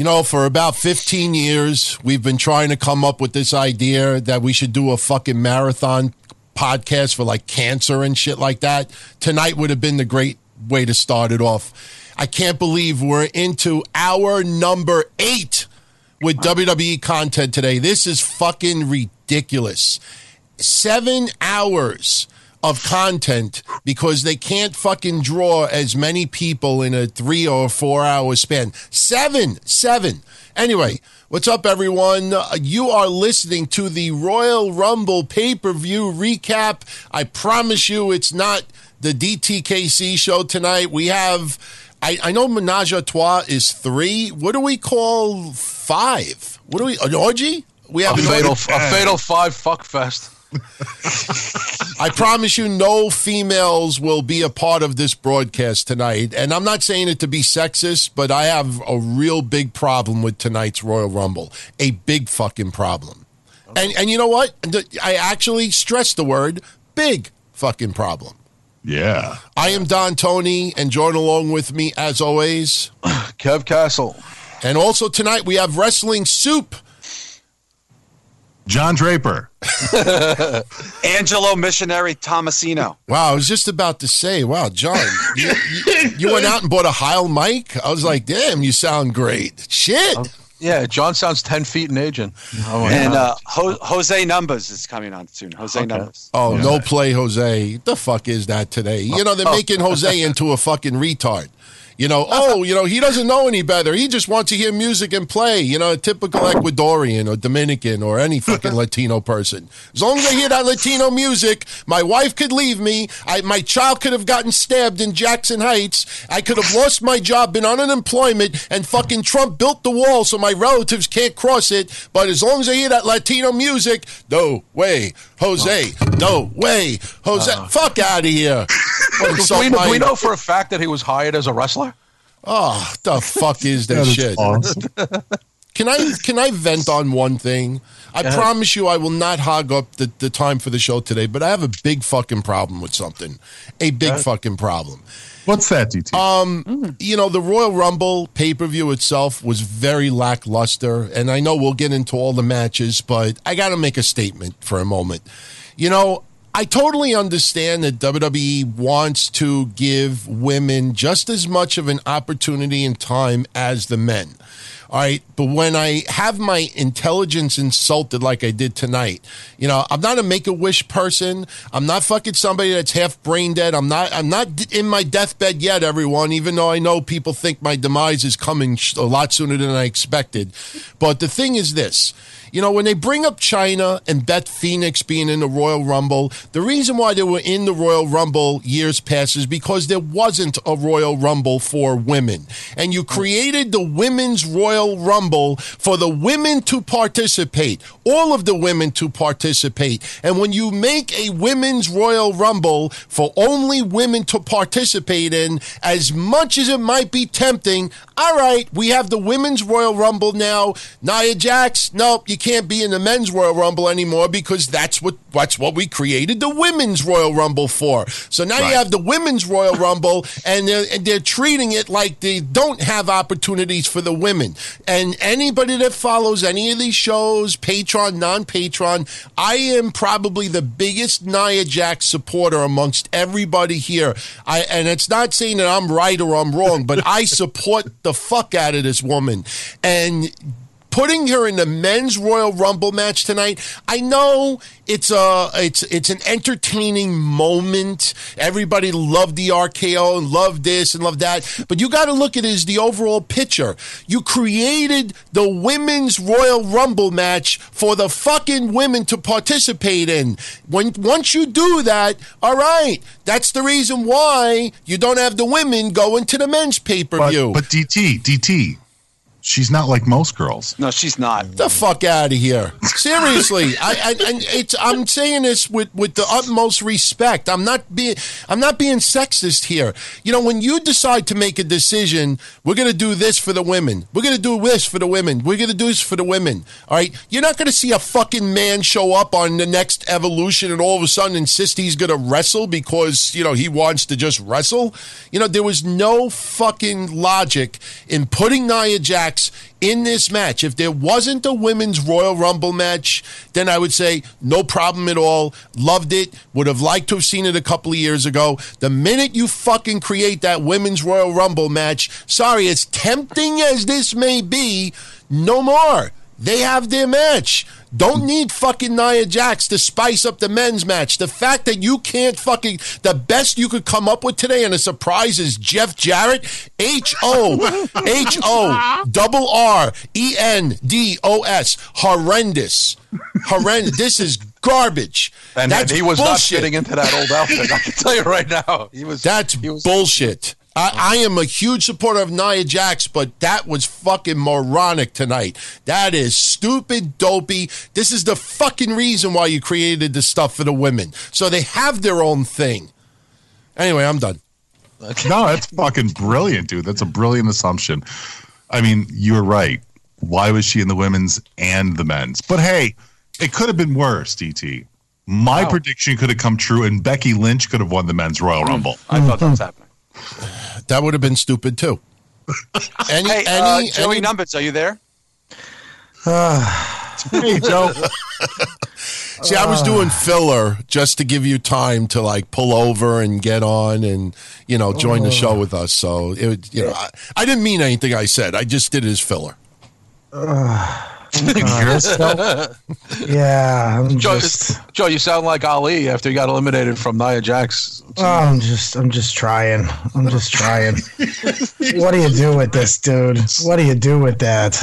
You know, for about 15 years, we've been trying to come up with this idea that we should do a fucking marathon podcast for like cancer and shit like that. Tonight would have been the great way to start it off. I can't believe we're into our number eight with WWE content today. This is fucking ridiculous. Seven hours of content because they can't fucking draw as many people in a three or four hour span. Seven, seven. Anyway, what's up, everyone? Uh, You are listening to the Royal Rumble pay per view recap. I promise you it's not the DTKC show tonight. We have, I, I know Menage a Trois is three. What do we call five? What do we, an orgy? We have a fatal, orgy? a fatal five fuck fest. I promise you, no females will be a part of this broadcast tonight. And I'm not saying it to be sexist, but I have a real big problem with tonight's Royal Rumble. A big fucking problem. And and you know what? I actually stress the word big fucking problem. Yeah. I am Don Tony, and join along with me as always. Kev Castle. And also tonight we have Wrestling Soup. John Draper. Angelo Missionary Tomasino. Wow, I was just about to say, wow, John, you, you, you went out and bought a Heil mic? I was like, damn, you sound great. Shit. Yeah, John sounds 10 feet in aging. Oh, And uh, Ho- Jose Numbers is coming on soon. Jose Numbers. Oh, no play Jose. The fuck is that today? You know, they're making Jose into a fucking retard. You know, uh-huh. oh, you know, he doesn't know any better. He just wants to hear music and play. You know, a typical Ecuadorian or Dominican or any fucking Latino person. As long as I hear that Latino music, my wife could leave me. I, my child could have gotten stabbed in Jackson Heights. I could have lost my job, been on unemployment, and fucking Trump built the wall so my relatives can't cross it. But as long as I hear that Latino music, no way, Jose, no way, Jose, uh. fuck out of here. Wait, do, we, do we know for a fact that he was hired as a wrestler? Oh, the fuck is that That is shit? false. Can I can I vent on one thing? I promise you I will not hog up the, the time for the show today, but I have a big fucking problem with something. A big fucking problem. What's that, DT? Um, you know, the Royal Rumble pay per view itself was very lackluster, and I know we'll get into all the matches, but I got to make a statement for a moment. You know, I totally understand that WWE wants to give women just as much of an opportunity and time as the men. All right. But when I have my intelligence insulted like I did tonight, you know, I'm not a make a wish person. I'm not fucking somebody that's half brain dead. I'm not, I'm not in my deathbed yet, everyone, even though I know people think my demise is coming a lot sooner than I expected. But the thing is this. You know, when they bring up Chyna and Beth Phoenix being in the Royal Rumble, the reason why they were in the Royal Rumble years past is because there wasn't a Royal Rumble for women. And you created the Women's Royal Rumble for the women to participate, all of the women to participate. And when you make a Women's Royal Rumble for only women to participate in, as much as it might be tempting, all right, we have the Women's Royal Rumble now. Nia Jax, nope, you can't be in the Men's Royal Rumble anymore because that's what that's what we created the Women's Royal Rumble for. So now you have the Women's Royal Rumble, and they're, and they're treating it like they don't have opportunities for the women. And anybody that follows any of these shows, Patreon, non-Patreon, I am probably the biggest Nia Jax supporter amongst everybody here. I and it's not saying that I'm right or I'm wrong, but I support the fuck out of this woman. And putting her in the men's Royal Rumble match tonight. I know it's a it's it's an entertaining moment. Everybody loved the RKO and loved this and loved that, but you got to look at it as the overall picture. You created the women's Royal Rumble match for the fucking women to participate in. When once you do that, all right, that's the reason why you don't have the women go into the men's pay per but, view. but DT, DT, she's not like most girls. No, she's not. the fuck out of here. Seriously, I, I and it's I'm saying this with with the utmost respect. I'm not being I'm not being sexist here. You know, when you decide to make a decision, we're going to do this for the women. We're going to do this for the women. We're going to do this for the women. All right? You're not going to see a fucking man show up on the next evolution and all of a sudden insist he's going to wrestle because, you know, he wants to just wrestle. You know, there was no fucking logic in putting Nia Jax In this match. If there wasn't a women's Royal Rumble match, then I would say no problem at all. Loved it. Would have liked to have seen it a couple of years ago. The minute you fucking create that women's Royal Rumble match, sorry, as tempting as this may be, no more. They have their match. Don't need fucking Nia Jax to spice up the men's match. The fact that you can't fucking the best you could come up with today and a surprise is Jeff Jarrett, H O H O double R E N D O S, horrendous, horrendous. This is garbage. And, That's and he was not bullshit. fitting into that old outfit. I can tell you right now. He was. That's he was, bullshit. I, I am a huge supporter of Nia Jax, but that was fucking moronic tonight. That is stupid, dopey. This is the fucking reason why you created this stuff for the women. So they have their own thing. Anyway, I'm done. No, that's fucking brilliant, dude. That's a brilliant assumption. I mean, you're right. Why was she in the women's and the men's? But hey, it could have been worse, DT. My Wow. prediction could have come true, and Becky Lynch could have won the men's Royal hmm. Rumble. I thought that was happening. That would have been stupid too. Any, Hey, any, uh, Joey any- Numbers, are you there? hey, Joe. see, I was doing filler just to give you time to like pull over and get on and you know join the show with us. So it, you know, I, I didn't mean anything I said. I just did it as filler. Yeah, I'm Joe, just, Joe, you sound like Ali after you got eliminated from Nia Jax. oh, I'm just, I'm just trying. I'm just trying. what do you do with this, dude? What do you do with that?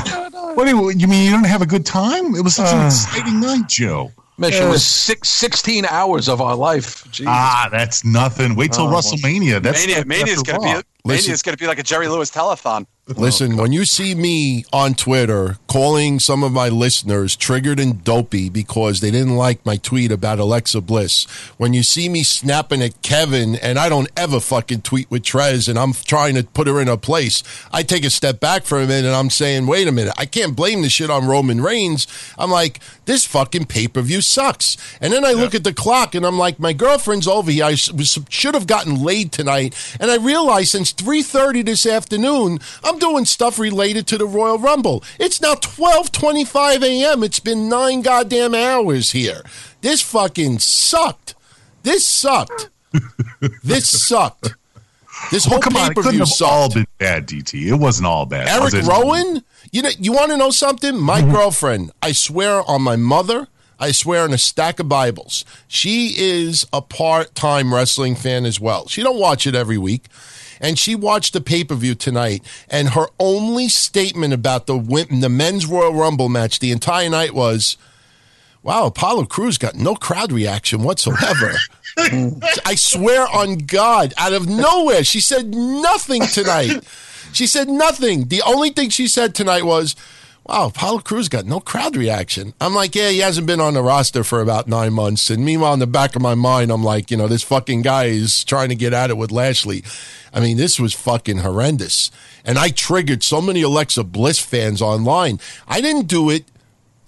What do you, you mean you don't have a good time? It was such an Uh. exciting night, Joe. Man, she was six, 16 hours of our life. Jesus. Ah, that's nothing. Wait till WrestleMania. That's Mania, that's Mania's after gonna Raw. be Mania's gonna be like a Jerry Lewis telethon. Listen, when you see me on Twitter calling some of my listeners triggered and dopey because they didn't like my tweet about Alexa Bliss, when you see me snapping at Kevin and I don't ever fucking tweet with Trez and I'm trying to put her in her place, I take a step back for a minute and I'm saying, wait a minute, I can't blame this shit on Roman Reigns. I'm like, this fucking pay per view sucks. And then I look at the clock and I'm like, my girlfriend's over here. I should have gotten laid tonight. And I realized since 3.30 this afternoon, I'm doing stuff related to the Royal Rumble. It's now 12.25 a.m. It's been nine goddamn hours here. This fucking sucked. This sucked. this sucked. This whole Well, pay-per-view all sucked. been bad, DT. It wasn't all bad. Eric? Rowan? You know, you want to know something? My mm-hmm. girlfriend, I swear on my mother, I swear on a stack of Bibles. She is a part-time wrestling fan as well. She don't watch it every week. And she watched the pay-per-view tonight, and her only statement about the the men's Royal Rumble match the entire night was, "Wow, Apollo Crews got no crowd reaction whatsoever." I swear on God, out of nowhere, she said nothing tonight. She said nothing. The only thing she said tonight was, Wow, Apollo Crews got no crowd reaction. I'm like, yeah, he hasn't been on the roster for about nine months. And meanwhile, in the back of my mind, I'm like, you know, this fucking guy is trying to get at it with Lashley. I mean, this was fucking horrendous. And I triggered so many Alexa Bliss fans online. I didn't do it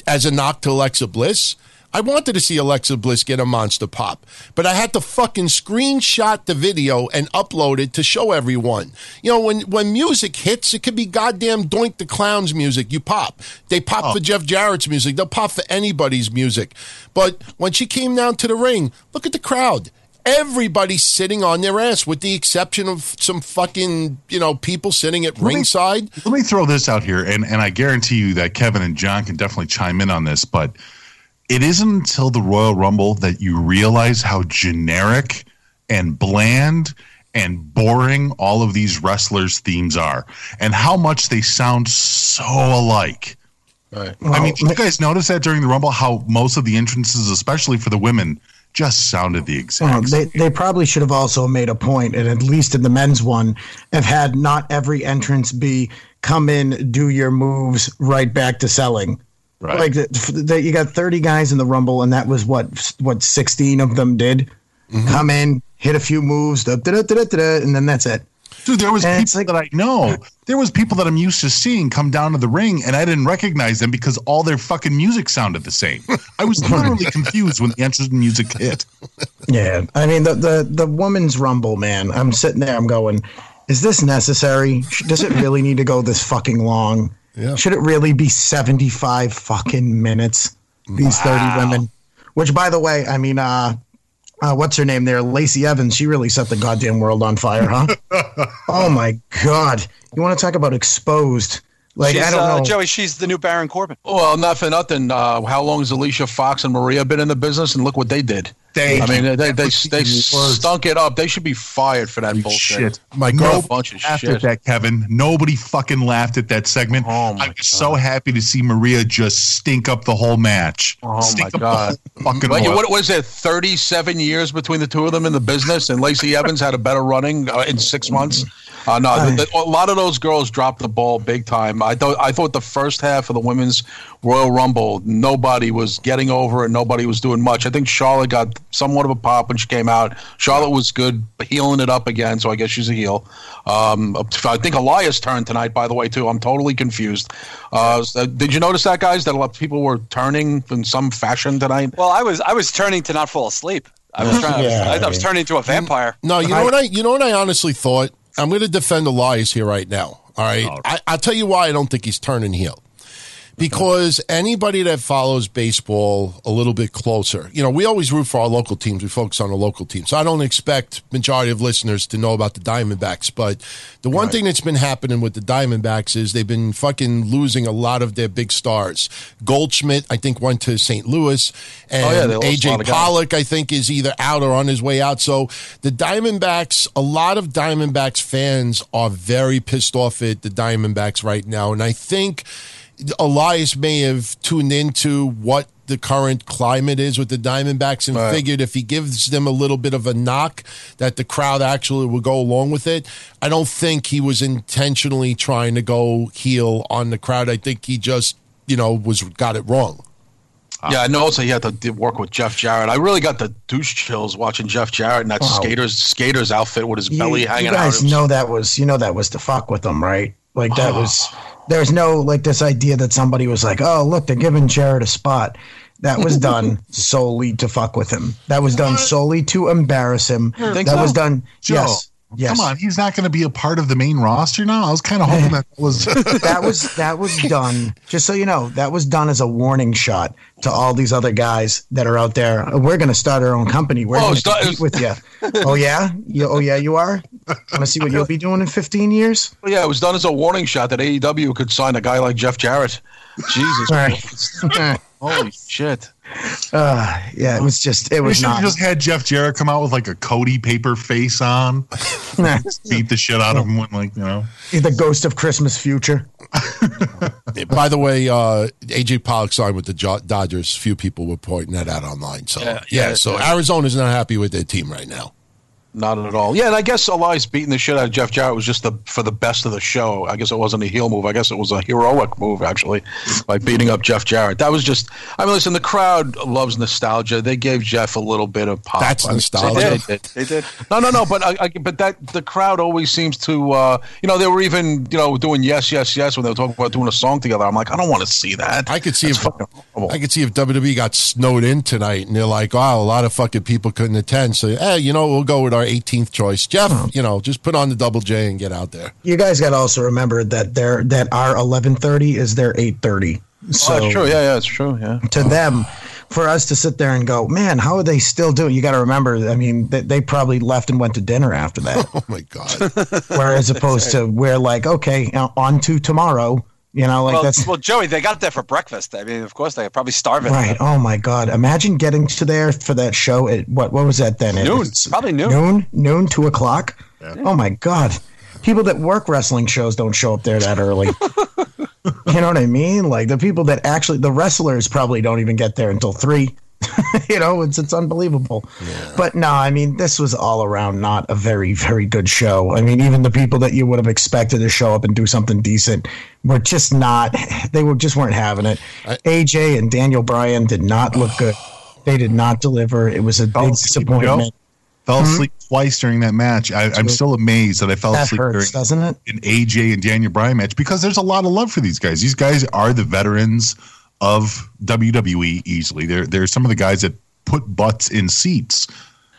as a knock to Alexa Bliss. I wanted to see Alexa Bliss get a monster pop, but I had to fucking screenshot the video and upload it to show everyone. You know, when when music hits, it could be goddamn Doink the Clown's music. You pop. They pop oh. for Jeff Jarrett's music. They'll pop for anybody's music. But when she came down to the ring, look at the crowd. Everybody's sitting on their ass, with the exception of some fucking, you know, people sitting at me- ringside. Let me throw this out here, and, and I guarantee you that Kevin and John can definitely chime in on this, but it isn't until the Royal Rumble that you realize how generic and bland and boring all of these wrestlers' themes are, and how much they sound so alike. Right. I mean, you guys notice that during the Rumble, how most of the entrances, especially for the women, just sounded the exact Well, they, same. they probably should have also made a point, and at least in the men's one, have had not every entrance be come in, do your moves, right back to selling. Right. Like the, the, you got 30 guys in the Rumble, and that was what what 16 of them did. Mm-hmm. Come in, hit a few moves, da, da, da, and then that's it. Dude, there was And people like- that I know. There was people that I'm used to seeing come down to the ring, and I didn't recognize them because all their fucking music sounded the same. I was literally confused when the entrance music hit. Yeah, I mean the the the woman's Rumble, man. I'm sitting there, I'm going, is this necessary? Does it really need to go this fucking long? Yeah. Should it really be 75 fucking minutes? These 30 women. Which, by the way, I mean, uh, uh, what's her name there? Lacey Evans. She really set the goddamn world on fire, huh? oh my God. You want to talk about exposed? Like, she's, I don't uh, know. Joey, she's the new Baron Corbin. Well, not for nothing. Uh, how long has Alicia Fox and Maria been in the business? And look what they did. They- I mean, they they, they, they stunk it up. They should be fired for that bullshit. Shit. My no girl- bunch of laughed shit. at that, Kevin. Nobody fucking laughed at that segment. Oh, my I was so happy to see Maria just stink up the whole match. Oh, stink my God. fucking Like, what was it? Thirty-seven years between the two of them in the business, and Lacey Evans had a better running uh, in six months. Uh, no, the, the, a lot of those girls dropped the ball big time. I thought I thought the first half of the women's Royal Rumble, nobody was getting over and nobody was doing much. I think Charlotte got somewhat of a pop when she came out. Charlotte was good, healing it up again, so I guess she's a heel. Um, I think Elias turned tonight, by the way, too. I'm totally confused. Uh, did you notice that, guys? That a lot of people were turning in some fashion tonight. Well, I was I was turning to not fall asleep. I was trying. Yeah. I, I was turning into a vampire. No, you know what I you know what I honestly thought? I'm going to defend Elias here right now. All right, I, I'll tell you why I don't think he's turning heel. Because anybody that follows baseball a little bit closer, you know, we always root for our local teams. We focus on the local teams. So I don't expect majority of listeners to know about the Diamondbacks. But the one thing that's been happening with the Diamondbacks is they've been fucking losing a lot of their big stars. Goldschmidt, I think, went to St. Louis, and Oh, yeah, they lost a lot AJ guys. Pollock. I think, is either out or on his way out. So the Diamondbacks, a lot of Diamondbacks fans are very pissed off at the Diamondbacks right now. And I think Elias may have tuned into what the current climate is with the Diamondbacks and Right. figured if he gives them a little bit of a knock that the crowd actually will go along with it. I don't think he was intentionally trying to go heel on the crowd. I think he just, you know, was got it wrong. Yeah, and also he had to work with Jeff Jarrett. I really got the douche chills watching Jeff Jarrett in that skaters skaters outfit with his you, belly you hanging guys out. Know that was you know that was to fuck with them, right? Like that was there's no like this idea that somebody was like, oh look, they're giving Jarrett a spot. That was done solely to fuck with him. That was done solely to embarrass him. That so? was done. Joe, yes. Yes. Come on, he's not going to be a part of the main roster now. I was kind of hoping that was. that was that was done. Just so you know, that was done as a warning shot to all these other guys that are out there. We're going to start our own company. We're Oh, going to done- with you. Oh yeah, you, oh yeah, you are. Want to see what you'll be doing in 15 years? Well, yeah, it was done as a warning shot that AEW could sign a guy like Jeff Jarrett. Jesus, All right. holy shit! Uh, yeah, it was just it was not. just had Jeff Jarrett come out with like a Cody paper face on, beat the shit out of him when like you know. the ghost of Christmas future. By the way, uh, AJ Pollock signed with the Dodgers. Few people were pointing that out online. So yeah, Yeah, yeah, so yeah. Arizona's not happy with their team right now. Not at all. Yeah, and I guess Elias beating the shit out of Jeff Jarrett was just the for the best of the show. I guess it wasn't a heel move. I guess it was a heroic move actually by beating up Jeff Jarrett. That was just. I mean, listen, the crowd loves nostalgia. They gave Jeff a little bit of pop. That's I nostalgia. They did. They did. No, no, no. But I, I, but that the crowd always seems to, uh, you know, they were even, you know, doing yes, yes, yes when they were talking about doing a song together. I'm like, I don't want to see that. I could see That's if fucking. I could see if WWE got snowed in tonight, and they're like, oh, a lot of fucking people couldn't attend." So, hey, you know, we'll go with our 18th choice, Jeff. You know, just put on the double J and get out there. You guys got to also remember that their that our 11:30 is their 8:30. So oh, that's true. Yeah, yeah, it's true. Yeah. to them, for us to sit there and go, man, how are they still doing? You got to remember. I mean, they, they probably left and went to dinner after that. Oh my god! Whereas opposed to we're like, okay, uh, on to tomorrow. You know, like Well, that's well, Joey, they got there for breakfast. I mean, of course, they're probably starving. right. Oh my God! Imagine getting to there for that show at what? What was that then? It Noon. was Probably noon. Noon. Noon. Two o'clock. Oh my God! People that work wrestling shows don't show up there that early. you know what I mean? Like the people that actually, the wrestlers probably don't even get there until three. you know, it's it's unbelievable. But no, I mean, this was all around not a very very good show. I mean, even the people that you would have expected to show up and do something decent were just not. They were just weren't having it. AJ and Daniel Bryan did not look good. They did not deliver. It was a big asleep, disappointment. Fell hmm? asleep twice during that match. I, I'm still amazed that I fell That asleep hurts, during doesn't it? an AJ and Daniel Bryan match because there's a lot of love for these guys. These guys are the veterans of WWE easily. They're they're some of the guys that put butts in seats.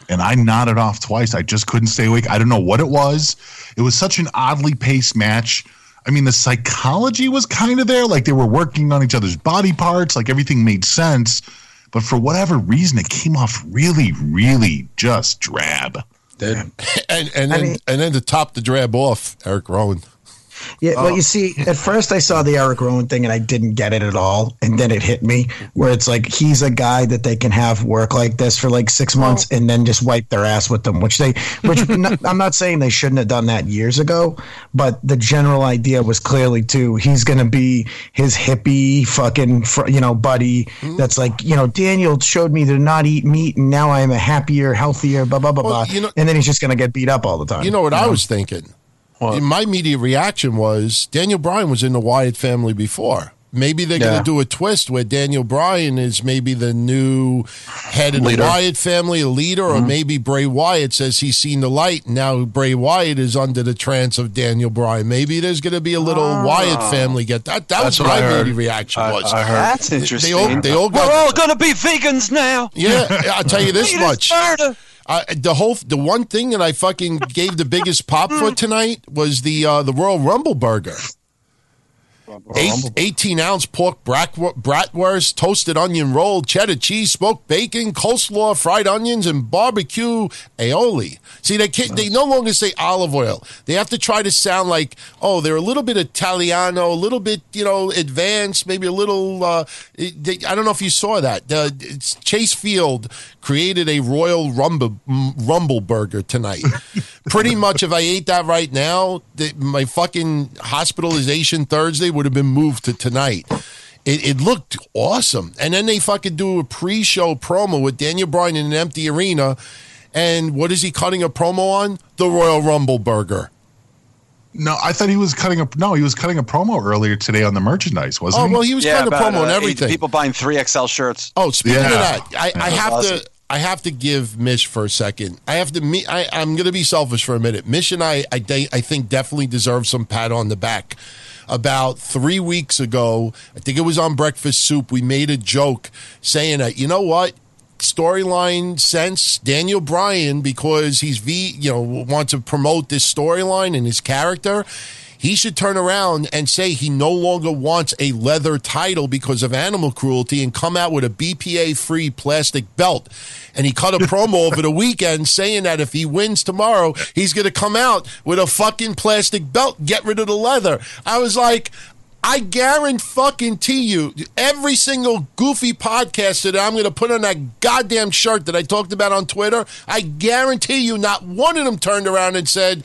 And I nodded off twice. I just couldn't stay awake. I don't know what it was. It was such an oddly paced match. I mean, the psychology was kind of there. Like they were working on each other's body parts. Like everything made sense. But for whatever reason, it came off really, really just drab. and and then mean, and then to top the drab off, Eric Rowan. Yeah, well, oh. you see, at first I saw the Eric Rowan thing and I didn't get it at all, and then it hit me where it's like he's a guy that they can have work like this for like six months and then just wipe their ass with them, which they, which I'm not saying they shouldn't have done that years ago, but the general idea was clearly too he's going to be his hippie fucking you know buddy mm-hmm. that's like you know Daniel showed me to not eat meat and now I am a happier, healthier, blah blah blah well, blah, you know, and then he's just going to get beat up all the time. You know what you I know? was thinking what? My immediate reaction was Daniel Bryan was in the Wyatt family before. Maybe they're yeah. going to do a twist where Daniel Bryan is maybe the new head of leader. the Wyatt family, a leader, mm-hmm. or maybe Bray Wyatt says he's seen the light. And now Bray Wyatt is under the trance of Daniel Bryan. Maybe there's going to be a little oh. Wyatt family get that. That was my immediate reaction. I, was I heard. That's interesting. They all, they all got, We're all going to be vegans now. Yeah, I'll tell you this much. Uh, the whole the one thing that I fucking gave the biggest pop for tonight was the uh, the Royal Rumble burger. Eight, 18 ounce pork bratwurst, toasted onion roll, cheddar cheese, smoked bacon, coleslaw, fried onions, and barbecue aioli. See, they can't, they no longer say olive oil. They have to try to sound like, oh, they're a little bit Italiano, a little bit, you know, advanced, maybe a little. Uh, they, I don't know if you saw that. Uh, Chase Field created a Royal Rumble, Rumble burger tonight. Pretty much, if I ate that right now, the, my fucking hospitalization Thursday would have been moved to tonight. It, it, looked awesome. And then they fucking do a pre show promo with Daniel Bryan in an empty arena. And what is he cutting a promo on? The Royal Rumble burger. No, I thought he was cutting a no. He was cutting a promo earlier today on the merchandise, wasn't oh, he? Oh well, he was yeah, cutting a promo uh, on everything. People buying three XL shirts. Oh, speaking yeah. of that, I, I have awesome. to. I have to give Mish for a second. I have to. Me, I, I'm going to be selfish for a minute. Mish and I, I, I think definitely deserve some pat on the back. About three weeks ago, I think it was on Breakfast Soup. We made a joke saying that you know what storyline sense Daniel Bryan because he's v you know wants to promote this storyline and his character he should turn around and say he no longer wants a leather title because of animal cruelty and come out with a BPA free plastic belt. And he cut a promo over the weekend saying that if he wins tomorrow, he's going to come out with a fucking plastic belt, get rid of the leather. I was like, I guarantee you, every single goofy podcast that I'm going to put on that goddamn shirt that I talked about on Twitter, I guarantee you, not one of them turned around and said,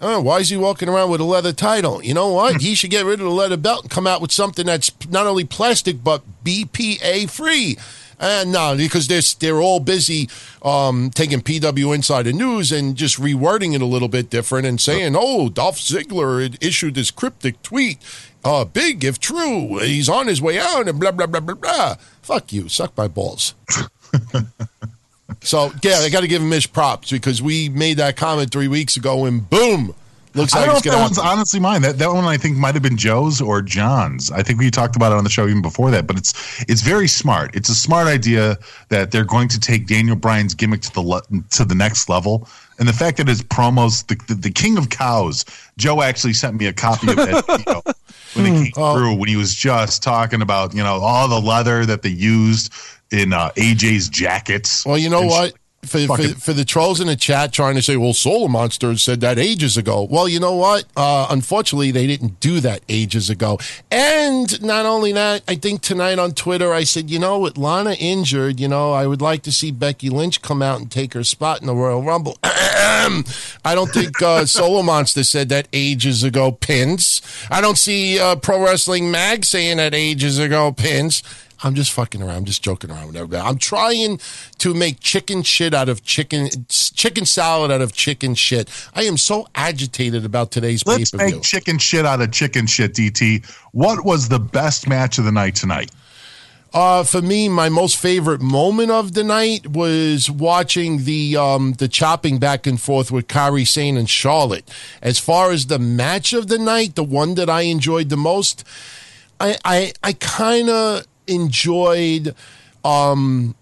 Oh, why is he walking around with a leather title? You know what? he should get rid of the leather belt and come out with something that's not only plastic but BPA free. And no, because they're they're all busy um, taking PW Insider News and just rewording it a little bit different and saying, "Oh, Dolph Ziggler issued this cryptic tweet, uh, big if true. He's on his way out, and blah blah blah blah blah." Fuck you, suck my balls. So yeah, I got to give him his props because we made that comment three weeks ago, and boom, looks I like don't know if that happen. one's honestly mine. That that one I think might have been Joe's or John's. I think we talked about it on the show even before that. But it's it's very smart. It's a smart idea that they're going to take Daniel Bryan's gimmick to the le- to the next level. And the fact that his promos, the, the, the king of cows, Joe actually sent me a copy of that video when it came oh. through when he was just talking about you know all the leather that they used in uh, AJ's jackets. Well, you know what? For, for, for, the trolls in the chat trying to say, well, Solar Monsters said that ages ago. Well, you know what? Uh, unfortunately, they didn't do that ages ago. And not only that, I think tonight on Twitter, I said, you know, with Lana injured, you know, I would like to see Becky Lynch come out and take her spot in the Royal Rumble. I don't think uh, Solar Monster said that ages ago, pins. I don't see uh, Pro Wrestling Mag saying that ages ago, pins. I'm just fucking around. I'm just joking around with everybody. I'm trying to make chicken shit out of chicken, chicken salad out of chicken shit. I am so agitated about today's Let's make chicken shit out of chicken shit, DT. What was the best match of the night tonight? Uh, for me, my most favorite moment of the night was watching the um, the chopping back and forth with Kairi Sane and Charlotte. As far as the match of the night, the one that I enjoyed the most, I I, I kind of enjoyed um,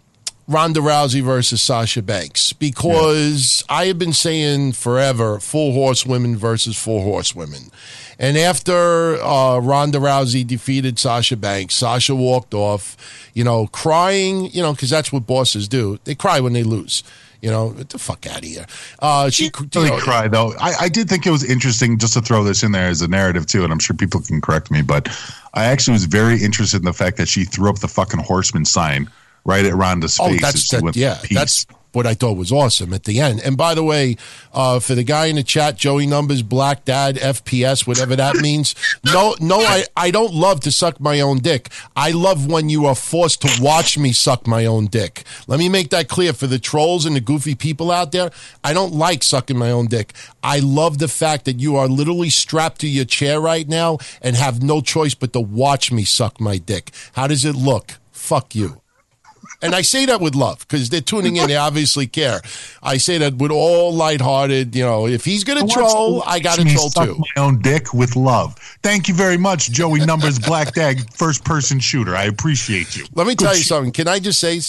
Ronda Rousey versus Sasha Banks because I have been saying forever four horsewomen versus four horsewomen. And after uh, Ronda Rousey defeated Sasha Banks, Sasha walked off, you know, crying, you know, because that's what bosses do. They cry when they lose. You know, get the fuck out of here. Uh, she really you know, cry though. I, I did think it was interesting just to throw this in there as a narrative too, and I'm sure people can correct me, but I actually was very interested in the fact that she threw up the fucking horseman sign right at Ronda's oh, face. That's that, yeah, that's what I thought was awesome at the end. And by the way, uh, for the guy in the chat, Joey Numbers, Black Dad, FPS, whatever that means. No, no, I, I don't love to suck my own dick. I love when you are forced to watch me suck my own dick. Let me make that clear for the trolls and the goofy people out there. I don't like sucking my own dick. I love the fact that you are literally strapped to your chair right now and have no choice but to watch me suck my dick. How does it look? Fuck you. And I say that with love because they're tuning in. They obviously care. I say that with all lighthearted, you know, if he's going to troll, I got to troll too. My own dick with love. Thank you very much, Joey Numbers, Black Dag, first person shooter. I appreciate you. Let me Good tell you something. Can I just say,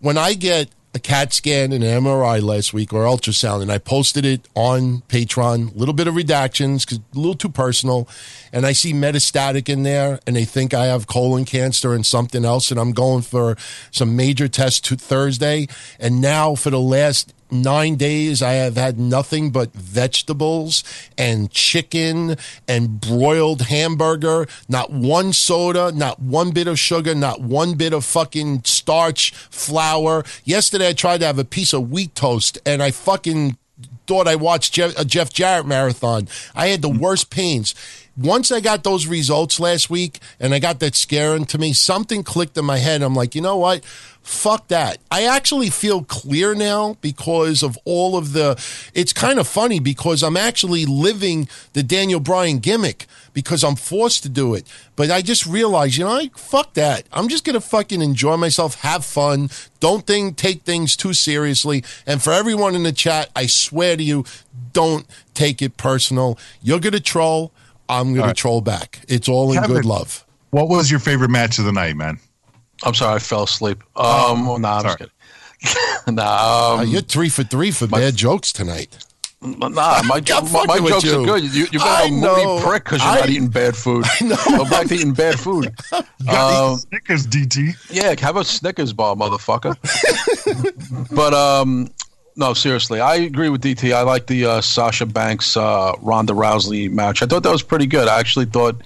when I get a CAT scan and an MRI last week or ultrasound, and I posted it on Patreon. A little bit of redactions because a little too personal. And I see metastatic in there, and they think I have colon cancer and something else, and I'm going for some major tests to Thursday. And now for the last nine days, I have had nothing but vegetables and chicken and broiled hamburger, not one soda, not one bit of sugar, not one bit of fucking starch, flour. Yesterday, I tried to have a piece of wheat toast and I fucking thought I watched Jeff, a Jeff Jarrett marathon. I had the worst pains once I got those results last week and I got that scare into me, something clicked in my head. I'm like, you know what? Fuck that. I actually feel clear now because of all of the. It's kind of funny because I'm actually living the Daniel Bryan gimmick because I'm forced to do it. But I just realized, you know, like, fuck that. I'm just to fucking enjoy myself, have fun. Don't think, take things too seriously. And for everyone in the chat, I swear to you, don't take it personal. You're to troll. I'm going right. to troll back. It's all in Kevin, good love. What was your favorite match of the night, man? I'm sorry, I fell asleep. Um, oh, no, I'm just kidding. nah, um, uh, you're three for three for my, bad jokes tonight. Nah, my, my, my jokes you. are good. You, you've been a moody prick because you're I, not eating bad food. I know. Go back to eating bad food. um, Snickers, DT. Yeah, have a Snickers bar, motherfucker. but um, no, seriously, I agree with DT. I like the uh, Sasha Banks uh, Ronda Rousey match. I thought that was pretty good. I actually thought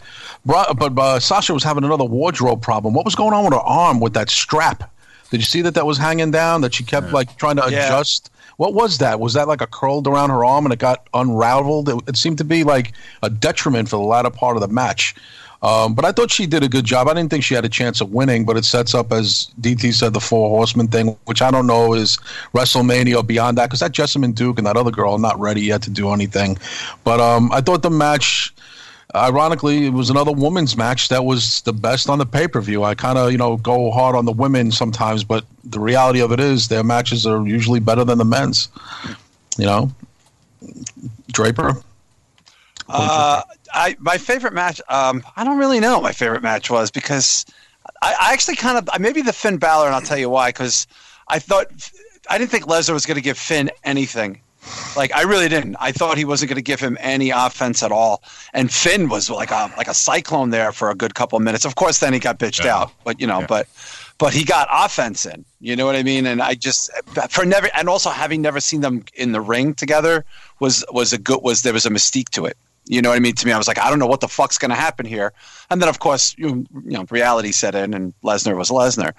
but uh, Sasha was having another wardrobe problem. What was going on with her arm with that strap? Did you see that that was hanging down? That she kept like trying to yeah. adjust. What was that? Was that like a curled around her arm and it got unraveled? It, it seemed to be like a detriment for the latter part of the match. Um, but I thought she did a good job. I didn't think she had a chance of winning, but it sets up, as DT said, the Four Horsemen thing, which I don't know is WrestleMania or beyond that, because that Jessamyn Duke and that other girl are not ready yet to do anything. But um, I thought the match ironically, it was another women's match that was the best on the pay per view. I kind of, you know, go hard on the women sometimes, but the reality of it is their matches are usually better than the men's. You know, Draper. Uh, I my favorite match. Um, I don't really know what my favorite match was because I, I actually kind of maybe the Finn Balor, and I'll tell you why. Because I thought I didn't think Lesnar was going to give Finn anything like I really didn't. I thought he wasn't going to give him any offense at all. And Finn was like a like a cyclone there for a good couple of minutes. Of course, then he got bitched yeah. out. But you know, yeah. but but he got offense in. You know what I mean? And I just for never and also having never seen them in the ring together was was a good was there was a mystique to it. You know what I mean? To me, I was like, I don't know what the fuck's going to happen here. And then, of course, you, you know, reality set in, and Lesnar was Lesnar.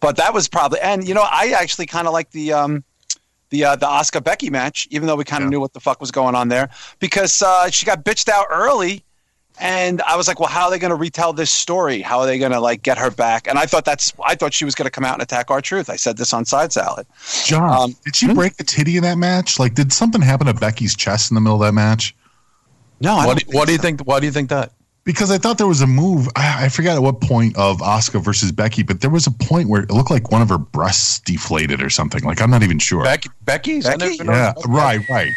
But that was probably, and you know, I actually kind of like the um, the uh, the Asuka Becky match, even though we kind of yeah. knew what the fuck was going on there, because uh, she got bitched out early, and I was like, well, how are they going to retell this story? How are they going to like get her back? And I thought that's I thought she was going to come out and attack our truth. I said this on Side Salad. John, um, did she hmm? break the titty in that match? Like, did something happen to Becky's chest in the middle of that match? No. what do, what do you think? Why do you think that? because I thought there was a move. I, I, forgot at what point of Asuka versus Becky, but there was a point where it looked like one of her breasts deflated or something. Like I'm not even sure. Becky, Becky's, Becky? yeah, right, right.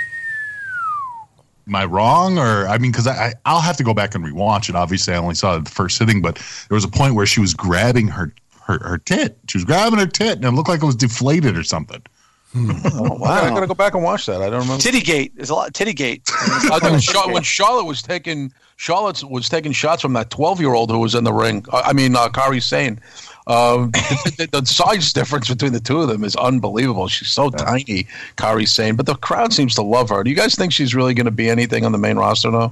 Am I wrong, or I mean, because I, I will have to go back and rewatch it. Obviously, I only saw the first sitting, but there was a point where she was grabbing her her, her tit. She was grabbing her tit, and it looked like it was deflated or something. Oh, wow. I gotta go back and watch that. I don't remember. Tittygate. There's a lot of Tittygate. I Char- when Charlotte was taking Charlotte was taking shots from that twelve year old who was in the ring. I I mean, uh, Kairi Sane. Um, the, the, the size difference between the two of them is unbelievable. She's so tiny, Kairi Sane, but the crowd seems to love her. Do you guys think she's really going to be anything on the main roster though?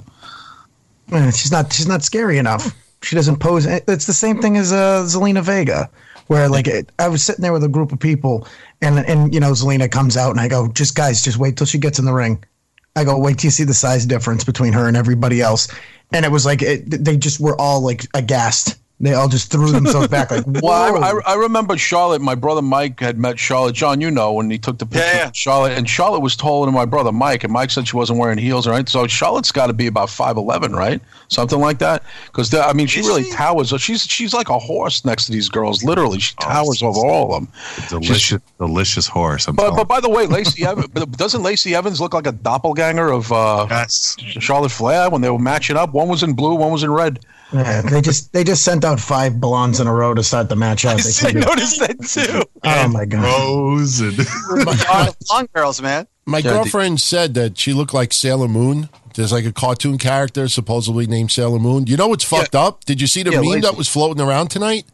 She's not. She's not scary enough. She doesn't pose. It's the same thing as uh, Zelina Vega, where like it, I was sitting there with a group of people, and and you know Zelina comes out, and I go, just guys, just wait till she gets in the ring. I go, wait till you see the size difference between her and everybody else, and it was like it, they just were all like aghast. They all just threw themselves back, like, whoa. Well, I, I, I remember Charlotte. My brother Mike had met Charlotte. John, you know, when he took the picture Yeah, yeah. of Charlotte, and Charlotte was taller than my brother Mike, and Mike said she wasn't wearing heels, right? So Charlotte's got to be about five eleven, right? Something like that. Because I mean, she Is really she? towers. She's she's like a horse next to these girls. Literally, she towers over all of them. Delicious, delicious horse. I'm But but by the way, Lacey Evans doesn't Lacey Evans look like a doppelganger of uh, yes. Charlotte Flair when they were matching up? One was in blue, one was in red. Yeah, they just they just sent out five blondes in a row to start the match out. They I figured, noticed that too. oh my god! Rose and blonde girls, man. My Yeah, girlfriend said that she looked like Sailor Moon. There's like a cartoon character supposedly named Sailor Moon. You know what's fucked up? Did you see the Yeah, meme Lacey. that was floating around tonight?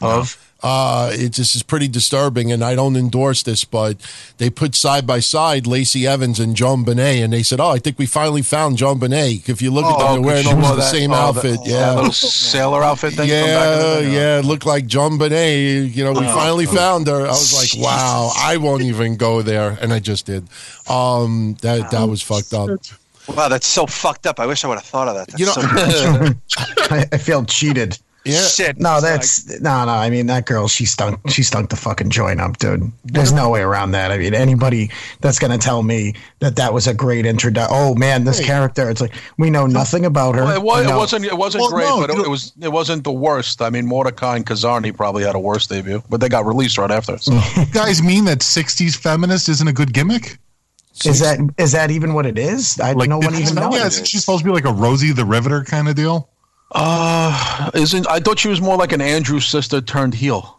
Of Uh, it just is pretty disturbing, and I don't endorse this, but they put side by side Lacey Evans and JonBenét, and they said, "Oh, I think we finally found JonBenét." If you look at them, they're wearing almost the that- same oh, outfit. that- yeah, that little sailor outfit thing. from back yeah, the day. yeah. It looked like JonBenét. You know, we finally found her. I was like, wow, I won't even go there, and I just did. Um, that that was fucked up. Wow, that's so fucked up. I wish I would have thought of that. That's You know- so I, I feel cheated. Yeah, shit. No, It's that's no, no. I mean, that girl, she stunk. She stunk the fucking joint up, dude. There's no way around that. I mean, anybody that's gonna tell me that that was a great introduction. Oh man, this character. It's like we know nothing about her. Well, it, was, We it know- wasn't. It wasn't Well, great, no, but it, it was. It wasn't the worst. I mean, Mordecai and Kizarny probably had a worse debut, but they got released right after. So. you guys mean that '60s feminist isn't a good gimmick? Is that is that even what it is? I no one even knows. Yeah, isn't she supposed to be like a Rosie the Riveter kind of deal? Uh, isn't I thought she was more like an Andrew sister turned heel.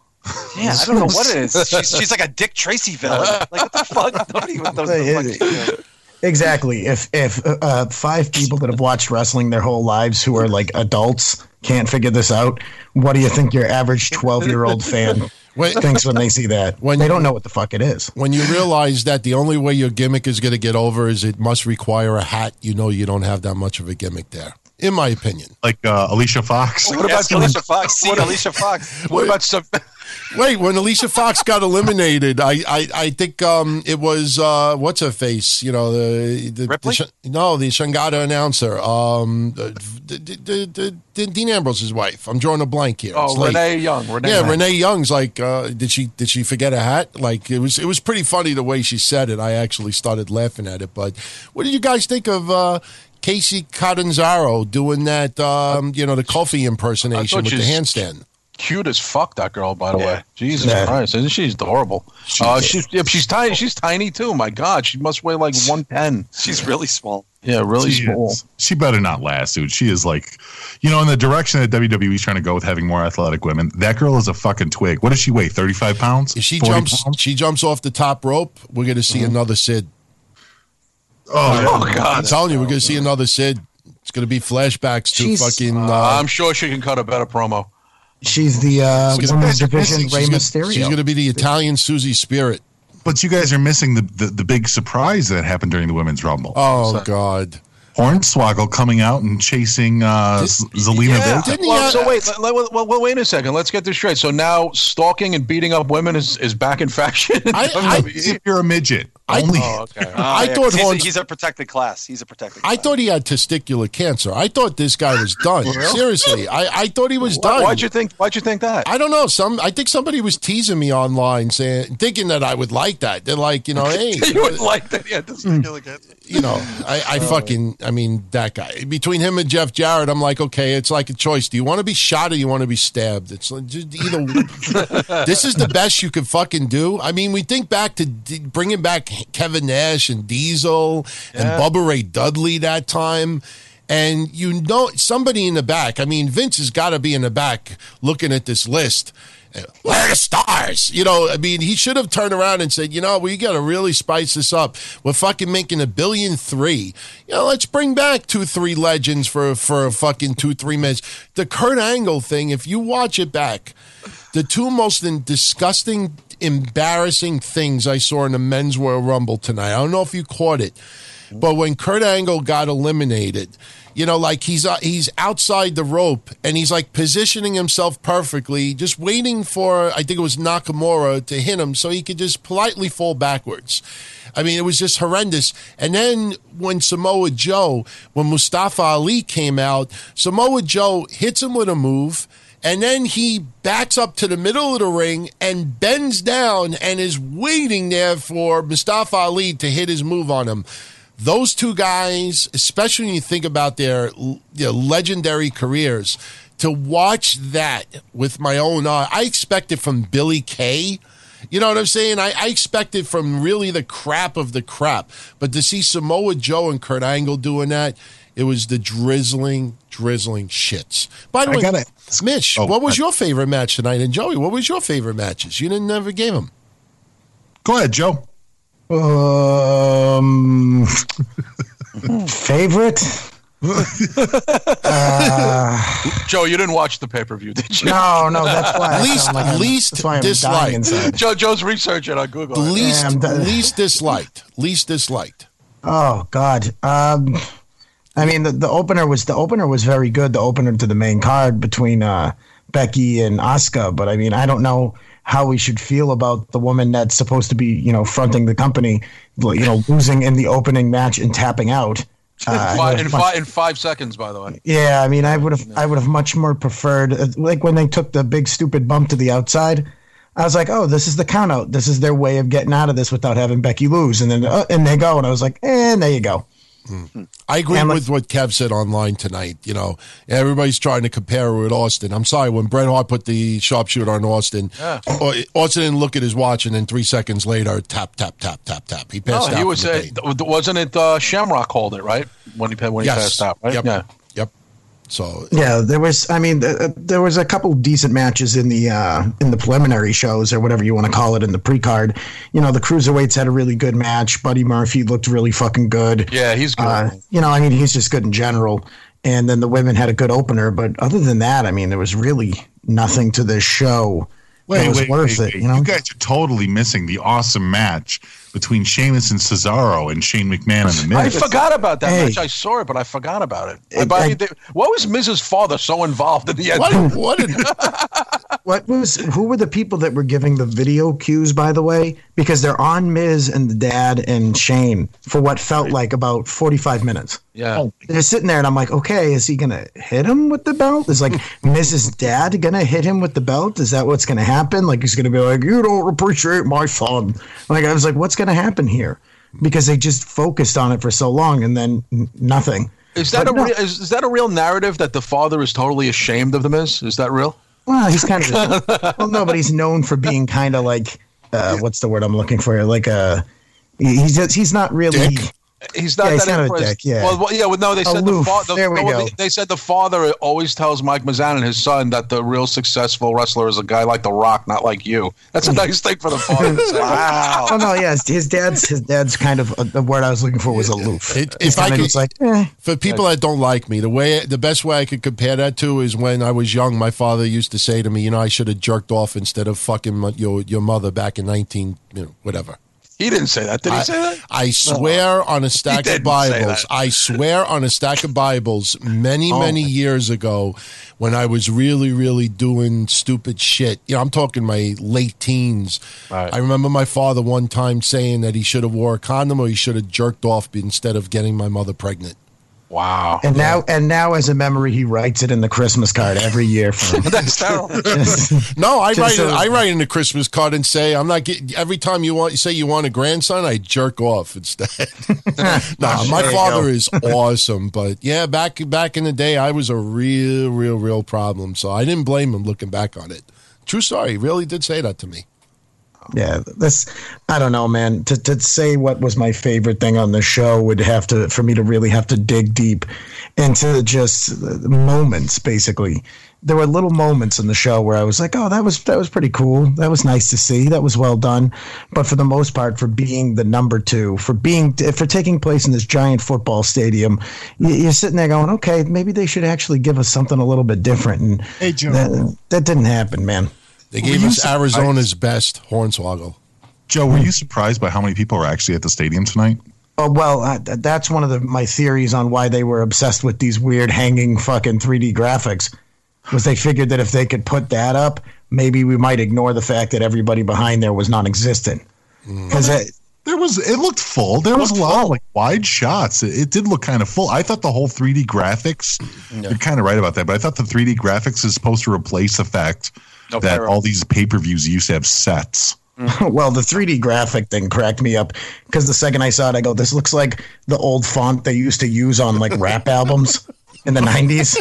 Yeah, I don't know what it is. She's, she's like a Dick Tracy villain. Like what the fuck? Nobody even knows the. Exactly. If if uh, five people that have watched wrestling their whole lives who are like adults can't figure this out, what do you think your average twelve year old fan Wait. thinks when they see that? When- they don't know what the fuck it is. when you realize that the only way your gimmick is going to get over is it must require a hat, you know you don't have that much of a gimmick there, in my opinion. Like uh, Alicia Fox? What Yes, about Alicia Fox? See Alicia Fox. What about some? Wait, when Alicia Fox got eliminated, I I, I think um, it was uh, what's her face, you know the, the, the no the Shangada announcer, um, the, the, the, the, the Dean Ambrose's wife. I'm drawing a blank here. It's Oh, late. Renee Young. Renee Yeah, Young. Renee Young's like, uh, did she did she forget a hat? Like it was it was pretty funny the way she said it. I actually started laughing at it. But what did you guys think of uh, Kacy Catanzaro doing that? Um, you know, the Kofi impersonation I with thought the handstand. Cute as fuck, that girl. By the Yeah. way, Jesus Yeah. Christ, isn't she adorable? uh, she's yeah, she's tiny. She's tiny too. My God, she must weigh like one ten. She's really small. Yeah, really She, small. is- she better not last, dude. She is like, you know, in the direction that WWE's trying to go with having more athletic women. That girl is a fucking twig. What does she weigh? Thirty-five pounds? If she 40 jumps, pounds? she jumps off the top rope. We're going to see another Sid. Oh, Oh I'm God, telling you, we're going to see another Sid. It's going to be flashbacks to She's- fucking. Uh, I'm sure she can cut a better promo. She's the uh, She's gonna- women's division she's Rey gonna- Mysterio. She's going to be the Italian Susie Spirit. but you guys are missing the, the the big surprise that happened during the women's rumble. Oh God! Hornswoggle coming out and chasing uh, Z- Zelina Yeah. Vega. Didn't he Well, have- so wait, let- let- well, well, wait a second. Let's get this straight. So now stalking and beating up women is, is back in fashion. in I- WWE? If you're a midget, I- only oh, okay. I yeah, thought 'cause he's, Horns- a, he's a protected class. He's a protected. Class. I thought he had testicular cancer. I thought this guy was done. Seriously, I, I thought he was Why, done. why'd you think? Why'd you think that? I don't know. Some I think somebody was teasing me online, saying thinking that I would like that. They're like, you know, hey, you would like that. Yeah, this Hmm. is you know, I, I fucking, I mean, that guy. Between him and Jeff Jarrett, I'm like, okay, it's like a choice. Do you want to be shot or you want to be stabbed? It's like, just either. this is the best you could fucking do. I mean, we think back to d- bringing back Kevin Nash and Diesel and Bubba Ray Dudley that time. And you know, somebody in the back, I mean, Vince has got to be in the back looking at this list. Where are the stars? You know, I mean, he should have turned around and said, you know, we got to really spice this up. We're fucking making a billion three. You know, let's bring back two, three legends for, for a fucking two, three minutes. The Kurt Angle thing, if you watch it back, the two most disgusting, embarrassing things I saw in the men's Royal Rumble tonight. I don't know if you caught it, but when Kurt Angle got eliminated, you know, like he's uh, he's outside the rope and he's like positioning himself perfectly, just waiting for I think it was Nakamura to hit him so he could just politely fall backwards. I mean, it was just horrendous. And then when Samoa Joe, when Mustafa Ali came out, Samoa Joe hits him with a move. And then he backs up to the middle of the ring and bends down and is waiting there for Mustafa Ali to hit his move on him those two guys, especially when you think about their you know, legendary careers, to watch that with my own eye, I expected it from Billie Kay. You know what I'm saying? I, I expected from really the crap of the crap. But to see Samoa Joe and Kurt Angle doing that, it was the drizzling, drizzling shits. By the I way, gotta- Mitch, Oh, what was I- your favorite match tonight? And Joey, what was your favorite matches? You didn't never gave them. Go ahead, Joe. Um, favorite? Joe, you didn't watch the pay per view, did you? No, no, that's why. Least- like I'm- least that's why I'm dislike. dying. Joe, Joe's researching on Google. Least, I'm least disliked. Least disliked. Oh God. Um, I mean, the, the opener was the opener was very good. The opener to the main card between uh, Becky and Asuka. But I mean, I don't know how we should feel about the woman that's supposed to be, you know, fronting the company, you know, losing in the opening match and tapping out. Uh, in, five, in five seconds, by the way. Yeah, I mean, I would have, I would have much more preferred, uh, like when they took the big stupid bump to the outside. I was like, oh, this is the count out. This is their way of getting out of this without having Becky lose, and then uh, and they go, and I was like, and there you go. I agree And with what Kev said online tonight. You know, everybody's trying to compare with Austin. I'm sorry, when Bret Hart put the sharpshooter on Austin, Au- Austin didn't look at his watch, and then three seconds later, tap, tap, tap, tap, tap. He No, passed out. he was from uh, wasn't it uh, Shamrock called it right when he pa- when he yes. passed out, right? Yep. Yeah. So Yeah, there was. I mean, there was a couple decent matches in the uh, in the preliminary shows or whatever you want to call it in the pre card. You know, the cruiserweights had a really good match. Buddy Murphy looked really fucking good. Yeah, he's good. Uh, you know, I mean, he's just good in general. And then the women had a good opener, but other than that, I mean, there was really nothing to this show Wait, was wait, worth wait, it. wait. You know, guys are totally missing the awesome match between Sheamus and Cesaro and Shane McMahon and the middle. I forgot about that Hey. match. I saw it, but I forgot about it. It- But I I- they- what was Miz's Father so involved in the end? what? What? An, what was who were the people that were giving the video cues? By the way, because they're on Miz and the dad and Shane for what felt like about forty five minutes. Yeah. Oh they're sitting there, and I'm like, okay, is he gonna hit him with the belt? Is like Miz's Dad gonna hit him with the belt? Is that what's gonna happen? Like he's gonna be like, you don't appreciate my son. Like I was like, what's gonna happen here? Because they just focused on it for so long, and then nothing. Is that But a no. real, is, is that a real narrative that the father is totally ashamed of the Miz? Is that real? Well, he's kind of well, no, but he's known for being kind of like uh, what's the word I'm looking for? Like a he's just, he's not really. Dick? He's not Yeah, he's that kind of a impressed. dick, yeah. Well, well, yeah. Well, no, they said the Aloof. father. There we go. They, they said the father always tells Mike Mizanin and his son that the real successful wrestler is a guy like The Rock, not like you. That's a nice thing for the father. to say. Wow. Oh no, yes, his dad's his dad's kind of uh, the word I was looking for was aloof. It- He's if I could- like, eh. For people that don't like me, the way the best way I could compare that to is when I was young. My father used to say to me, "You know, I should have jerked off instead of fucking my, your your mother back in nineteen, you know, whatever." He didn't say that. Did he I, say that? I swear on a stack of Bibles. I swear on a stack of Bibles many, Oh. many years ago when I was really, really doing stupid shit. You know, I'm talking my late teens. Right. I remember my father one time saying that he should have wore a condom or he should have jerked off instead of getting my mother pregnant. Wow. And now, and now, as a memory, he writes it in the Christmas card every year for. That's terrible. Just- No, I write so- it, I write in the Christmas card and say I'm not getting every time you want you say you want a grandson, I jerk off instead. no, ah, my father is awesome, but yeah, back back in the day, I was a real, real, real problem. So I didn't blame him looking back on it. True story. He really did say that to me. Yeah, this I don't know, man. To to say what was my favorite thing on the show would have to for me to really have to dig deep. into just moments, basically. There were little moments in the show where I was like, "Oh, that was that was pretty cool. That was nice to see. That was well done." But for the most part, for being the number two, for being for taking place in this giant football stadium, you're sitting there going, "Okay, maybe they should actually give us something a little bit different." And hey, Joe, that, that didn't happen, man. They gave us Arizona's best Hornswoggle. Joe, were you surprised by how many people are actually at the stadium tonight? Oh well, uh, that's one of the, my theories on why they were obsessed with these weird hanging fucking 3D graphics. Was they figured that if they could put that up, maybe we might ignore the fact that everybody behind there was non-existent. Because mm. there was, it looked full. There was a lot full. of like wide shots. It, it, did look kind of full. I thought the whole 3D graphics. Yeah. You're kind of right about that, but I thought the 3D graphics is supposed to replace the fact no that all these pay-per-views used to have sets. Mm. well, the 3D graphic thing cracked me up because the second I saw it, I go, "This looks like the old font they used to use on like rap albums." In the 90s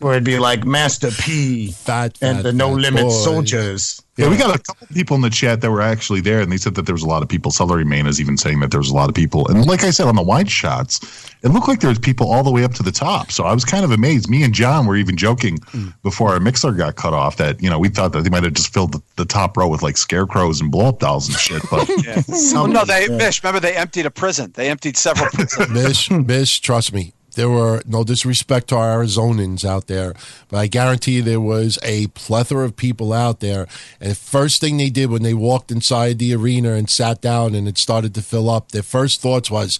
where it'd be like Master P fat, and fat, the No Limit boy. Soldiers. Yeah, we got a couple people in the chat that were actually there, and they said that there was a lot of people. Celery Man is even saying that there was a lot of people. And like I said, on the wide shots, it looked like there was people all the way up to the top. So I was kind of amazed. Me and John were even joking mm. before our mixer got cut off that, you know, we thought that they might have just filled the, the top row with like scarecrows and blow up dolls and shit. But yeah. well, no, they, Mish, remember they emptied a prison. They emptied several prisons. Mish, Mish, trust me there were no disrespect to our Arizonans out there, but I guarantee there was a plethora of people out there. And the first thing they did when they walked inside the arena and sat down and it started to fill up, their first thoughts was,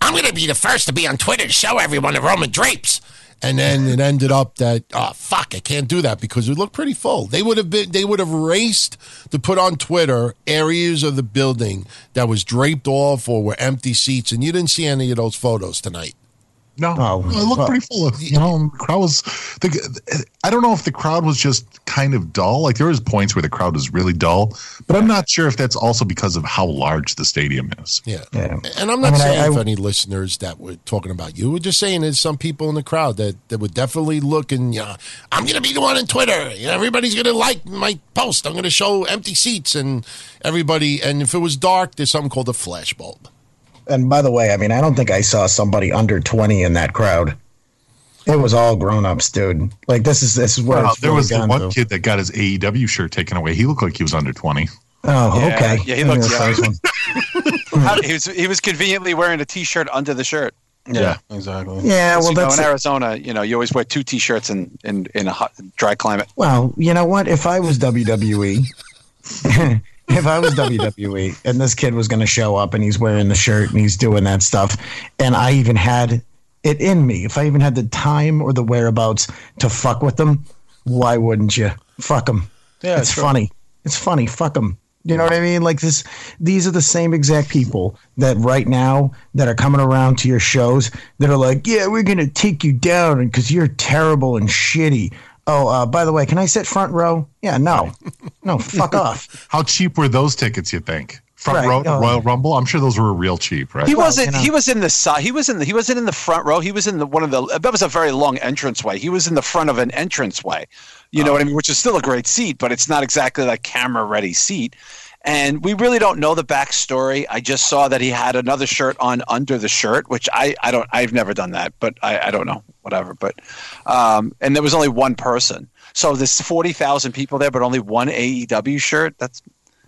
I'm going to be the first to be on Twitter to show everyone the Roman drapes. And then it ended up that oh fuck, I can't do that because it looked pretty full. They would have been they would have raced to put on Twitter areas of the building that was draped off or were empty seats, and you didn't see any of those photos tonight. No, oh, it looked well, pretty full of you know. The crowd was. The, I don't know if the crowd was just kind of dull. Like there was points where the crowd was really dull, but I'm not sure if that's also because of how large the stadium is. Yeah, yeah. and I'm not I mean, saying I, I, if any listeners that were talking about you. We're just saying there's some people in the crowd that that would definitely look and you know, I'm going to be the one on Twitter. You know, everybody's going to like my post. I'm going to show empty seats and everybody. And if it was dark, there's something called a flash bulb and by the way, I mean I don't think I saw somebody under twenty in that crowd. It was all grown ups, dude. Like this is this is where well, there was the one to. kid that got his AEW shirt taken away. He looked like he was under twenty. Oh, yeah, okay. Yeah, he looked young. he was he was conveniently wearing a t-shirt under the shirt. Yeah, yeah exactly. Yeah, well, you that's know, in Arizona. You know, you always wear two t-shirts in in in a hot, dry climate. Well, you know what? If I was WWE, if I was WWE and this kid was going to show up and he's wearing the shirt and he's doing that stuff, and I even had it in me, if I even had the time or the whereabouts to fuck with them, why wouldn't you? Fuck them. Yeah, it's true. funny. It's funny. Fuck them. You know what I mean? Like this, these are the same exact people that right now that are coming around to your shows that are like, yeah, we're gonna take you down because you're terrible and shitty. Oh, uh, by the way, can I sit front row? Yeah, no, no, fuck off. How cheap were those tickets? You think? Front right. row uh, Royal Rumble. I'm sure those were real cheap, right? He wasn't. Well, you know. He was in the side. He was in the. He wasn't in the front row. He was in the one of the. That was a very long entranceway. He was in the front of an entranceway. You know oh. what I mean? Which is still a great seat, but it's not exactly a camera ready seat. And we really don't know the backstory. I just saw that he had another shirt on under the shirt, which I, I don't I've never done that, but I, I don't know whatever. But um, and there was only one person, so there's forty thousand people there, but only one AEW shirt. That's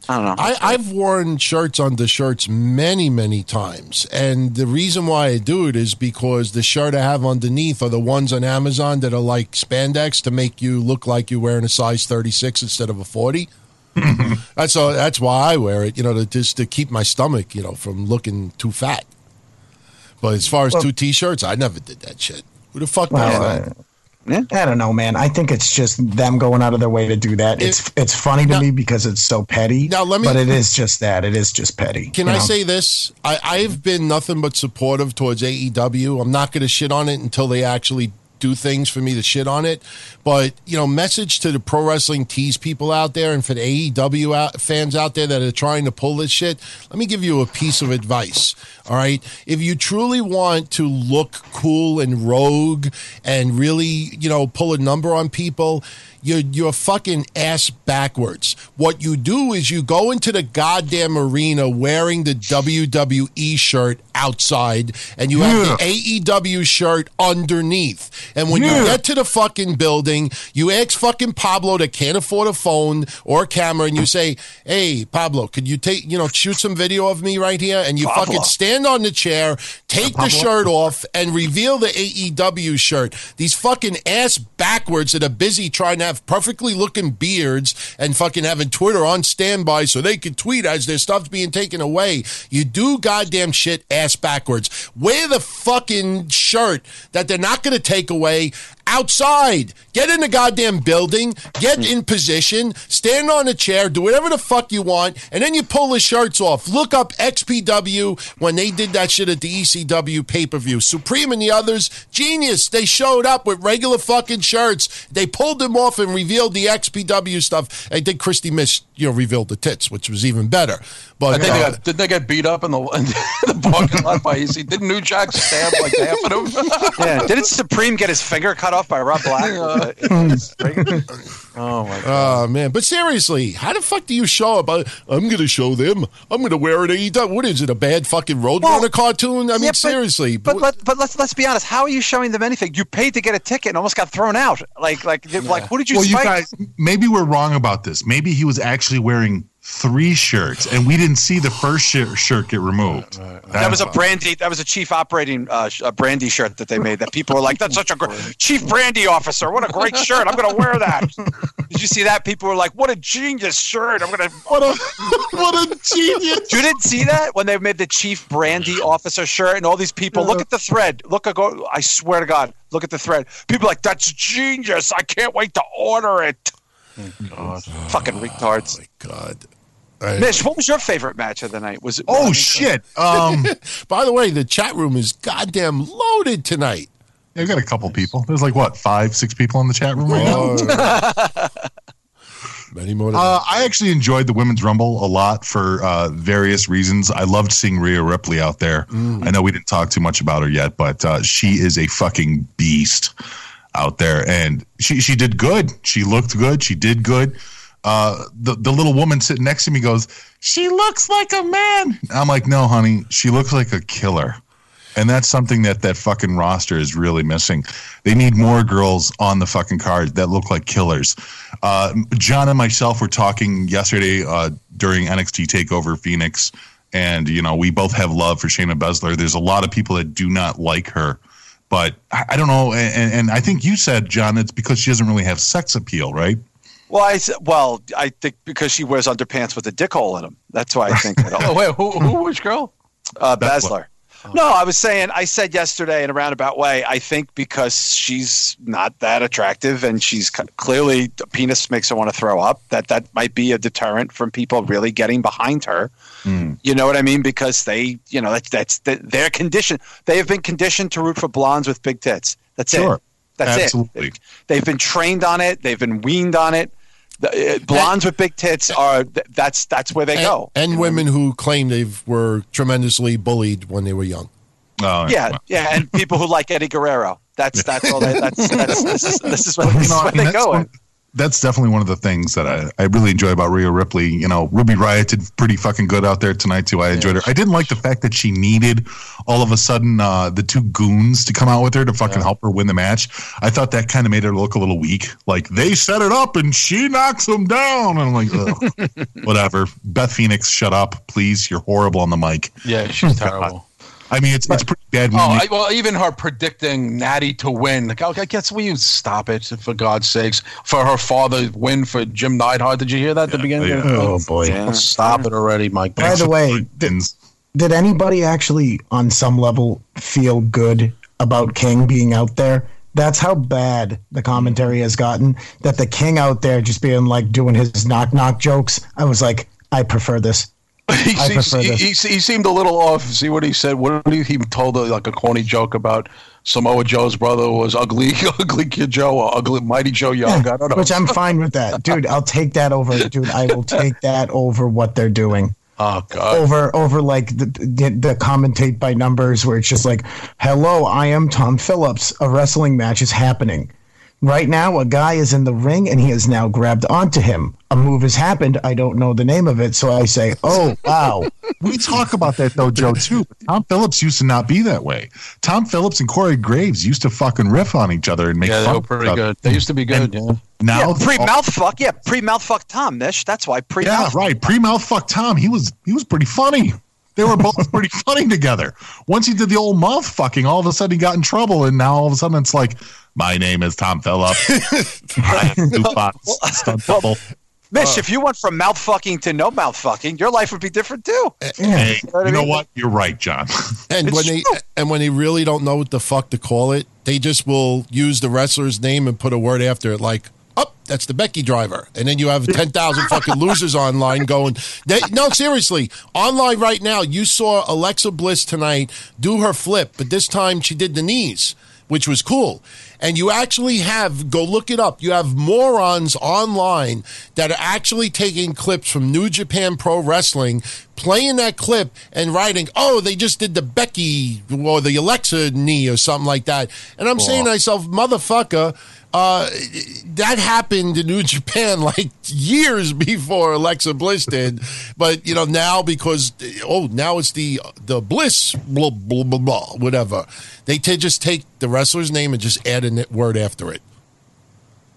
I don't know. I, have worn shirts under shirts many, many times. And the reason why I do it is because the shirt I have underneath are the ones on Amazon that are like spandex to make you look like you're wearing a size 36 instead of a 40. that's all, that's why I wear it, you know, to, just to keep my stomach, you know, from looking too fat. But as far as well, two t-shirts, I never did that shit. Who the fuck well, uh, yeah. I don't know, man. I think it's just them going out of their way to do that. It, it's it's funny to now, me because it's so petty. Now let me, but it is just that. It is just petty. Can I know? say this? I, I've been nothing but supportive towards AEW. I'm not going to shit on it until they actually do things for me to shit on it. But, you know, message to the pro wrestling tease people out there and for the AEW out, fans out there that are trying to pull this shit, let me give you a piece of advice. All right. If you truly want to look cool and rogue and really, you know, pull a number on people, you're, you're fucking ass backwards. What you do is you go into the goddamn arena wearing the WWE shirt outside and you have the AEW shirt underneath. And when you get to the fucking building, you ask fucking Pablo that can't afford a phone or a camera and you say, Hey, Pablo, could you take, you know, shoot some video of me right here? And you fucking stand on the chair, take the shirt off, and reveal the AEW shirt. These fucking ass backwards that are busy trying to have perfectly looking beards and fucking having Twitter on standby so they can tweet as their stuff's being taken away. You do goddamn shit ass backwards. Wear the fucking shirt that they're not going to take away outside. Get in the goddamn building, get in position, stand on a chair, do whatever the fuck you want, and then you pull the shirts off. Look up XPW when they did that shit at the ECW pay per view. Supreme and the others, genius. They showed up with regular fucking shirts. They pulled them off and revealed the XPW stuff. I think Kristi Myst, you know, revealed the tits, which was even better. But I think uh, they got, didn't they get beat up in the, in the parking lot by EC? Didn't New Jack stab like half of them? Yeah. Didn't Supreme get his finger cut off by Rob Black? oh my ah, god. Oh man, but seriously, how the fuck do you show up? I, I'm going to show them. I'm going to wear it AEW. What is it? A bad fucking Roadrunner Well, cartoon? I mean, Yeah, but- seriously. But let, but let's let's be honest. How are you showing them anything? You paid to get a ticket and almost got thrown out. Like like like who did you well, you guys, maybe we're wrong about this. Maybe he was actually wearing three shirts, and we didn't see the first shirt, shirt get removed. that was a brandy. That was a chief operating uh, sh- a brandy shirt that they made. That people were like, "That's such a great chief brandy officer. What a great shirt. I'm going to wear that." Did you see that? People were like, "What a genius shirt. I'm going to." what a what a genius! You didn't see that when they made the chief brandy officer shirt and all these people. Look at the thread. Look, I go. I swear to God, look at the thread. People are like, "That's genius. I can't wait to order it." God. Fucking retards. My God. I- Mish, what was your favorite match of the night? Was it? Oh shit! Um, By the way, the chat room is goddamn loaded tonight. I got a couple people. There's like what five, six people in the chat room right now. Oh. Many more. Uh, I actually enjoyed the women's rumble a lot for uh, various reasons. I loved seeing Rhea Ripley out there. I know we didn't talk too much about her yet, but uh, she is a fucking beast out there, and she she did good. She looked good. She did good. Uh, the the little woman sitting next to me goes, "She looks like a man." I'm like, "No, honey, she looks like a killer." And that's something that that fucking roster is really missing. They need more girls on the fucking card that look like killers. Uh, John and myself were talking yesterday uh, during NXT Takeover Phoenix, and you know we both have love for Shayna Baszler. There's a lot of people that do not like her, but I, don't know. And, and I think you said, John, it's because she doesn't really have sex appeal, right? Well, I s- well, I think because she wears underpants with a dick hole in them. That's why I think that. oh, wait, who, who, which girl? Uh, That's Baszler. No, I was saying, I said yesterday in a roundabout way, I think because she's not that attractive and she's clearly, the penis makes her want to throw up, that that might be a deterrent from people really getting behind her. You know what I mean? Because they, you know, that's, that's their condition. They have been conditioned to root for blondes with big tits. That's Sure. it. That's Absolutely. it. They've been trained on it. They've been weaned on it. The, uh, blondes with big tits are that's that's where they and, go. and women who claim they were tremendously bullied when they were young. Oh, Yeah, yeah, and people who like Eddie Guerrero. That's that's all. They, that's, that's this is this is where, this is No, where they that's go. One- that's definitely one of the things that I, I really enjoy about Rhea Ripley. You know, Ruby Riot did pretty fucking good out there tonight too. I enjoyed her. I didn't like the fact that she needed all of a sudden uh, the two goons to come out with her to fucking help her win the match. I thought that kind of made her look a little weak. Like they set it up and she knocks them down. And I'm like, Ugh. whatever. Beth Phoenix, shut up, please. You're horrible on the mic. Yeah, she's terrible. I mean, it's it's pretty bad. Oh, I, well, even her predicting Natty to win. Like, I guess will you stop it for God's sakes? For her father win for Jim Neidhart. Did you hear that at the beginning? yeah. Oh, oh boy. Yeah. Stop it already, Mike. By the way, did, did anybody actually, on some level, feel good about King being out there? That's how bad the commentary has gotten. That the King out there just being like doing his knock knock jokes. I was like, I prefer this. He, I he, he, he, seemed a little off. See what he said? What did he, he told uh, like a corny joke about Samoa Joe's brother was ugly, ugly Kid Joe or ugly Mighty Joe Young. I don't know. Which I'm fine with that, dude. I'll take that over, dude. I will take that over what they're doing. oh God. over over like the, the the commentate by numbers where it's just like hello i am tom phillips a wrestling match is happening Right now, a guy is in the ring and he has now grabbed onto him. A move has happened. I don't know the name of it, so I say, "Oh, wow." We talk about that though, Joe, too. Tom Phillips used to not be that way. Tom Phillips and Corey Graves used to fucking riff on each other and make Yeah, they fun were of pretty each other. good. They used to be good. Yeah. Now, yeah, pre mouth fuck. Yeah, pre mouth fuck Tom Mish. That's why pre yeah, mouth. right. Pre mouth fuck Tom. He was he was pretty funny. They were both pretty funny together. Once he did the old mouth fucking, all of a sudden he got in trouble, and now all of a sudden it's like, my name is Tom Phillips. I am Tupac, stunt double. Mish, if you went from mouth fucking to no mouth fucking, your life would be different too. Eh, eh, hey, what you know mean? what? You're right, John. And It's when they and when they really don't know what the fuck to call it, they just will use the wrestler's name and put a word after it, like "up." that's the Becky driver, and then you have ten thousand fucking losers online going. They, no, seriously, online right now. You saw Alexa Bliss tonight do her flip, but this time she did the knees, which was cool. And you actually have go look it up. You have morons online that are actually taking clips from New Japan Pro Wrestling, playing that clip and writing, "Oh, they just did the Becky or the Alexa knee or something like that." And I'm saying to myself, "Motherfucker." Uh, that happened in New Japan like years before Alexa Bliss did, but you know now because oh now it's the the Bliss blah blah blah blah whatever they t- just take the wrestler's name and just add a word after it.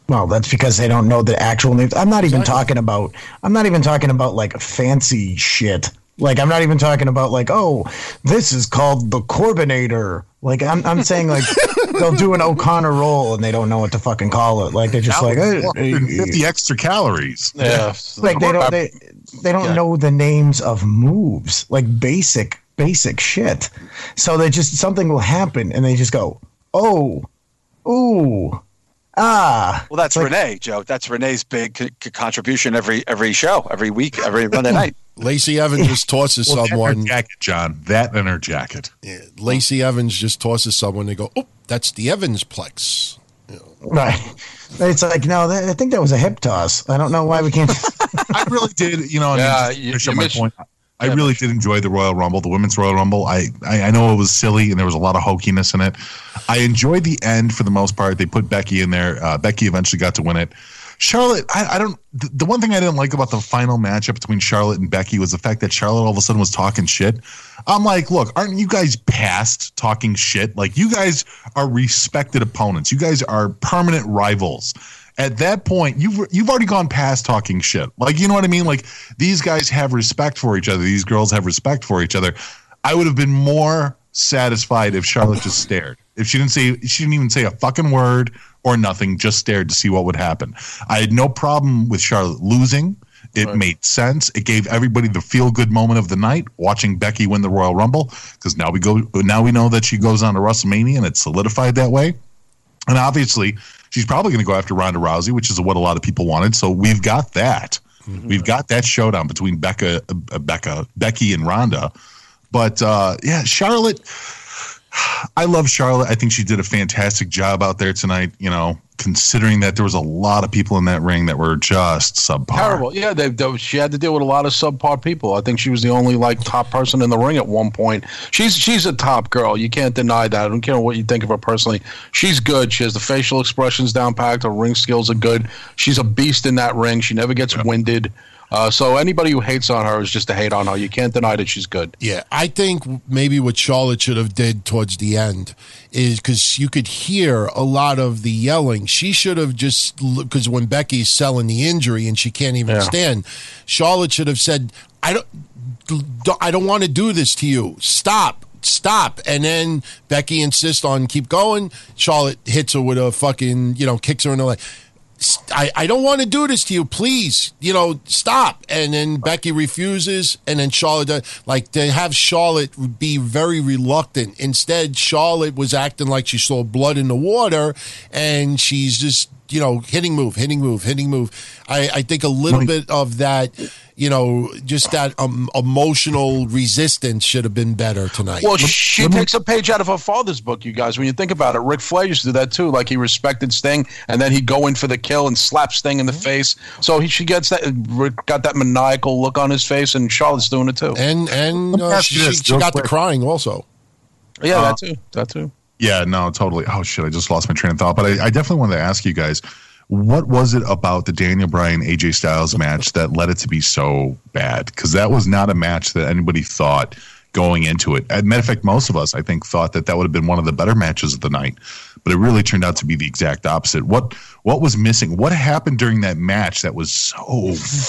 Well, that's because they don't know the actual names. I'm not even Exactly. talking about. I'm not even talking about like fancy shit. Like I'm not even talking about like, oh, this is called the Corbinator. Like I'm, I'm saying like they'll do an O'Connor roll and they don't know what to fucking call it. Like they're just like, eh, eh, 450 extra calories. Yeah. like they don't they, they don't Yeah. know the names of moves like basic basic shit so they just something will happen and they just go oh ooh ah Well, that's Like- Renee, Joe. That's Renee's big c- c- contribution every every show, every week, every Monday night. Lacey Evans just tosses Well, that someone. jacket, John. That and her jacket. Yeah, Lacey Evans just tosses someone. They go, "Oh, that's the Evans plex." right it's like no that, i think that was a hip toss i don't know why we can't I really did. You know, I Yeah, you- to you my point. I really did enjoy the Royal Rumble, the Women's Royal Rumble. I, I I know it was silly and there was a lot of hokiness in it. I enjoyed the end for the most part. They put Becky in there. Uh, Becky eventually got to win it. Charlotte, I, I don't. The, the one thing I didn't like about the final matchup between Charlotte and Becky was the fact that Charlotte all of a sudden was talking shit. I'm like, look, aren't you guys past talking shit? Like, you guys are respected opponents. You guys are permanent rivals. At that point, you've you've already gone past talking shit. Like, you know what I mean? Like, these guys have respect for each other. These girls have respect for each other. I would have been more satisfied if Charlotte just stared. If she didn't say, she didn't even say a fucking word or nothing, just stared to see what would happen. I had no problem with Charlotte losing. It made sense. It gave everybody the feel good moment of the night watching Becky win the Royal Rumble because now we go now we know that she goes on to WrestleMania and it's solidified that way. And obviously, she's probably going to go after Ronda Rousey, which is what a lot of people wanted. So we've got that. We've got that showdown between Becca, uh, Becca, Becky, and Ronda. But uh, yeah, Charlotte. I love Charlotte. I think she did a fantastic job out there tonight. You know, considering that there was a lot of people in that ring that were just subpar. Terrible. Yeah, they, they, she had to deal with a lot of subpar people. I think she was the only like top person in the ring at one point. She's she's a top girl. You can't deny that. I don't care what you think of her personally. She's good. She has the facial expressions down packed. Her ring skills are good. She's a beast in that ring. She never gets winded. Uh, so anybody who hates on her is just to hate on her. You can't deny that she's good. Yeah, I think maybe what Charlotte should have did towards the end is because you could hear a lot of the yelling. She should have just because when Becky's selling the injury and she can't even Yeah. stand, Charlotte should have said, "I don't, I don't want to do this to you. Stop." Stop. And then Becky insists on keep going. Charlotte hits her with a fucking, you know, kicks her in the leg. I, I don't want to do this to you. Please, you know, stop. And then Becky refuses. And then Charlotte, like, to have Charlotte be very reluctant. Instead, Charlotte was acting like she saw blood in the water and she's just, you know, hitting move, hitting move, hitting move. I, I think a little bit of that, you know, just that um, emotional resistance should have been better tonight. Well, she takes a page out of her father's book, you guys. When you think about it, Ric Flair used to do that too. Like he respected Sting, and then he'd go in for the kill and slap Sting in the face. So he she gets that got that maniacal look on his face, and Charlotte's doing it too. and and uh, ask she, she real got the crying also. yeah, uh, that too. That too. Yeah, no, totally. Oh shit, I just lost my train of thought. But I, I definitely wanted to ask you guys, what was it about the Daniel Bryan AJ Styles match that led it to be so bad? Because that was not a match that anybody thought going into it. As a matter of fact, most of us, I think, thought that that would have been one of the better matches of the night but it really turned out to be the exact opposite. What what was missing? What happened during that match that was so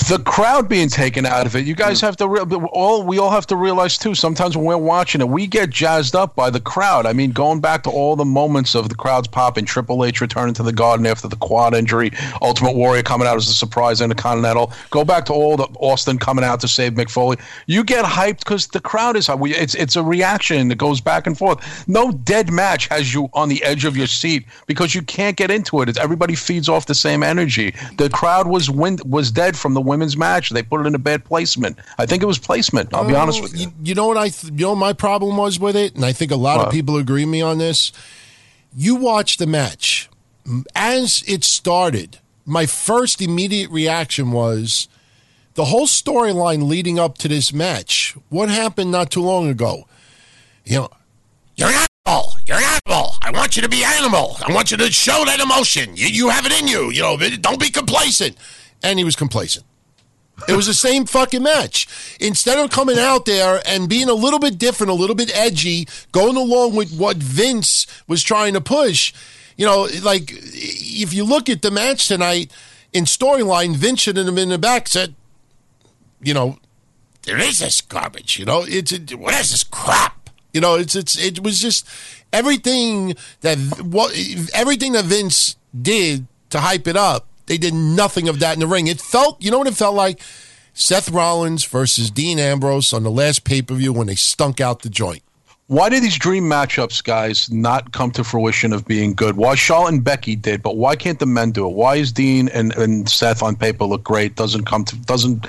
the crowd being taken out of it? You guys have to re- all we all have to realize too. Sometimes when we're watching it, we get jazzed up by the crowd. I mean, going back to all the moments of the crowds popping, Triple H returning to the Garden after the quad injury, Ultimate Warrior coming out as a surprise in the Continental. Go back to all the Austin coming out to save Mick Foley. You get hyped because the crowd is hyped. It's it's a reaction that goes back and forth. No dead match has you on the edge of your seat because you can't get into it. It's, everybody feeds off the same energy. The crowd was win- was dead from the women's match. They put it in a bad placement. I think it was placement. I'll be honest with you. You know what I? Th- you know what my problem was with it, and I think a lot What? of people agree with me on this. You watch the match as it started. My first immediate reaction was the whole storyline leading up to this match. What happened not too long ago? You know, you're an animal. You're an animal. I want you to be animal. I want you to show that emotion. You, you have it in you. You know, don't be complacent. And he was complacent. It was the same fucking match. Instead of coming out there and being a little bit different, a little bit edgy, going along with what Vince was trying to push, you know, like if you look at the match tonight in storyline, Vince should have been in the back said, you know, there is this garbage. You know, it's it, what is this crap? You know, it's it's it was just everything that what everything that Vince did to hype it up. They did nothing of that in the ring. It felt, you know what it felt like? Seth Rollins versus Dean Ambrose on the last pay per view when they stunk out the joint. Why did these dream matchups, guys, not come to fruition of being good? Why Charlotte and Becky did, but why can't the men do it? Why is Dean and, and Seth on paper look great? Doesn't come to doesn't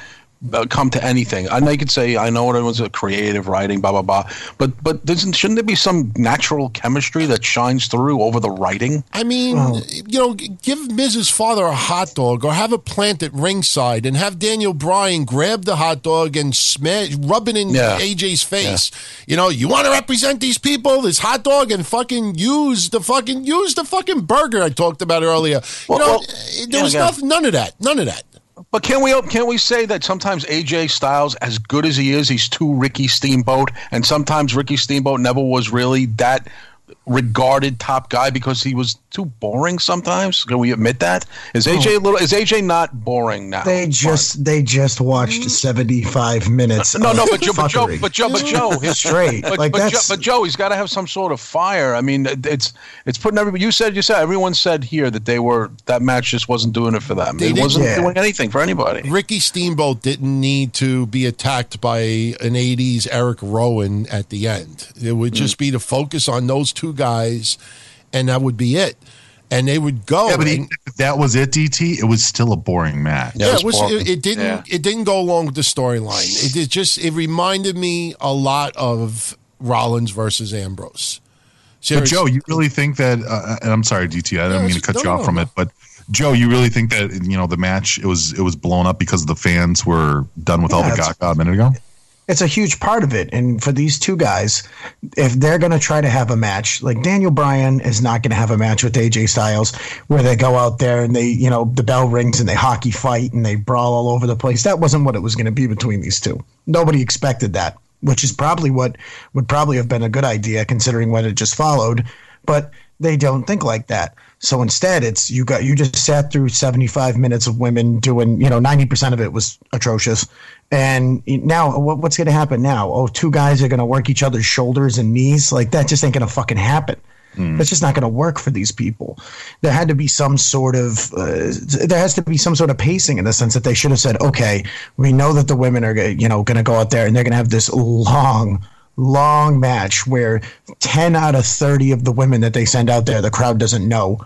Uh, come to anything. I know you could say I know everyone's a creative writing, blah blah blah, but but shouldn't there be some natural chemistry that shines through over the writing? I mean, you know, give Miz's Father a hot dog or have a plant at ringside and have Daniel Bryan grab the hot dog and smash, rub it in Yeah. AJ's face. You know, you want to represent these people, this hot dog, and fucking use the fucking use the fucking burger I talked about earlier. Well- you know, well, there yeah, was yeah. nothing, none of that, none of that. But can we can we say that sometimes AJ Styles, as good as he is, he's too Ricky Steamboat, and sometimes Ricky Steamboat never was really that regarded top guy because he was too boring. Sometimes can we admit that? Is AJ a oh. little? Is AJ not boring now? They just they just watched 75 minutes. no, no, but Joe, but Joe, fuckery. but Joe, but Joe, his- Straight. But, Like, but, Joe, but Joe, he's got to have some sort of fire. I mean, it's it's putting everybody. You said you said everyone said here that they were that match just wasn't doing it for them. They it wasn't Yeah. doing anything for anybody. Ricky Steamboat didn't need to be attacked by an 80s Eric Rowan at the end. It would hmm. just be to focus on those two guys, and that would be it. And they would go. Yeah, but and- even that was it, DT, it was still a boring match. Yeah, yeah, it it, was was, it, it didn't. Yeah. It didn't go along with the storyline. It, it just. It reminded me a lot of Rollins versus Ambrose. But Joe, you really think that? Uh, and I'm sorry, DT, I didn't No, mean to it's- cut you off no, from no. it, but Joe, you really think that you know the match it was it was blown up because the fans were done with all the it's- gaga a minute ago? It's a huge part of it. And for these two guys, if they're going to try to have a match, like Daniel Bryan is not going to have a match with AJ Styles where they go out there and they, you know, the bell rings and they hockey fight and they brawl all over the place. That wasn't what it was going to be between these two. Nobody expected that, which is probably what would probably have been a good idea considering what it just followed. But they don't think like that. So instead, it's you got you just sat through 75 minutes of women doing, you know, 90% of it was atrocious. And now what's going to happen now? Oh, two guys are going to work each other's shoulders and knees. Like that just ain't going to fucking happen. That's just not going to work for these people. There had to be some sort of uh, there has to be some sort of pacing in the sense that they should have said, okay, we know that the women are you know going to go out there and they're going to have this long long match where 10 out of 30 of the women that they send out there the crowd doesn't know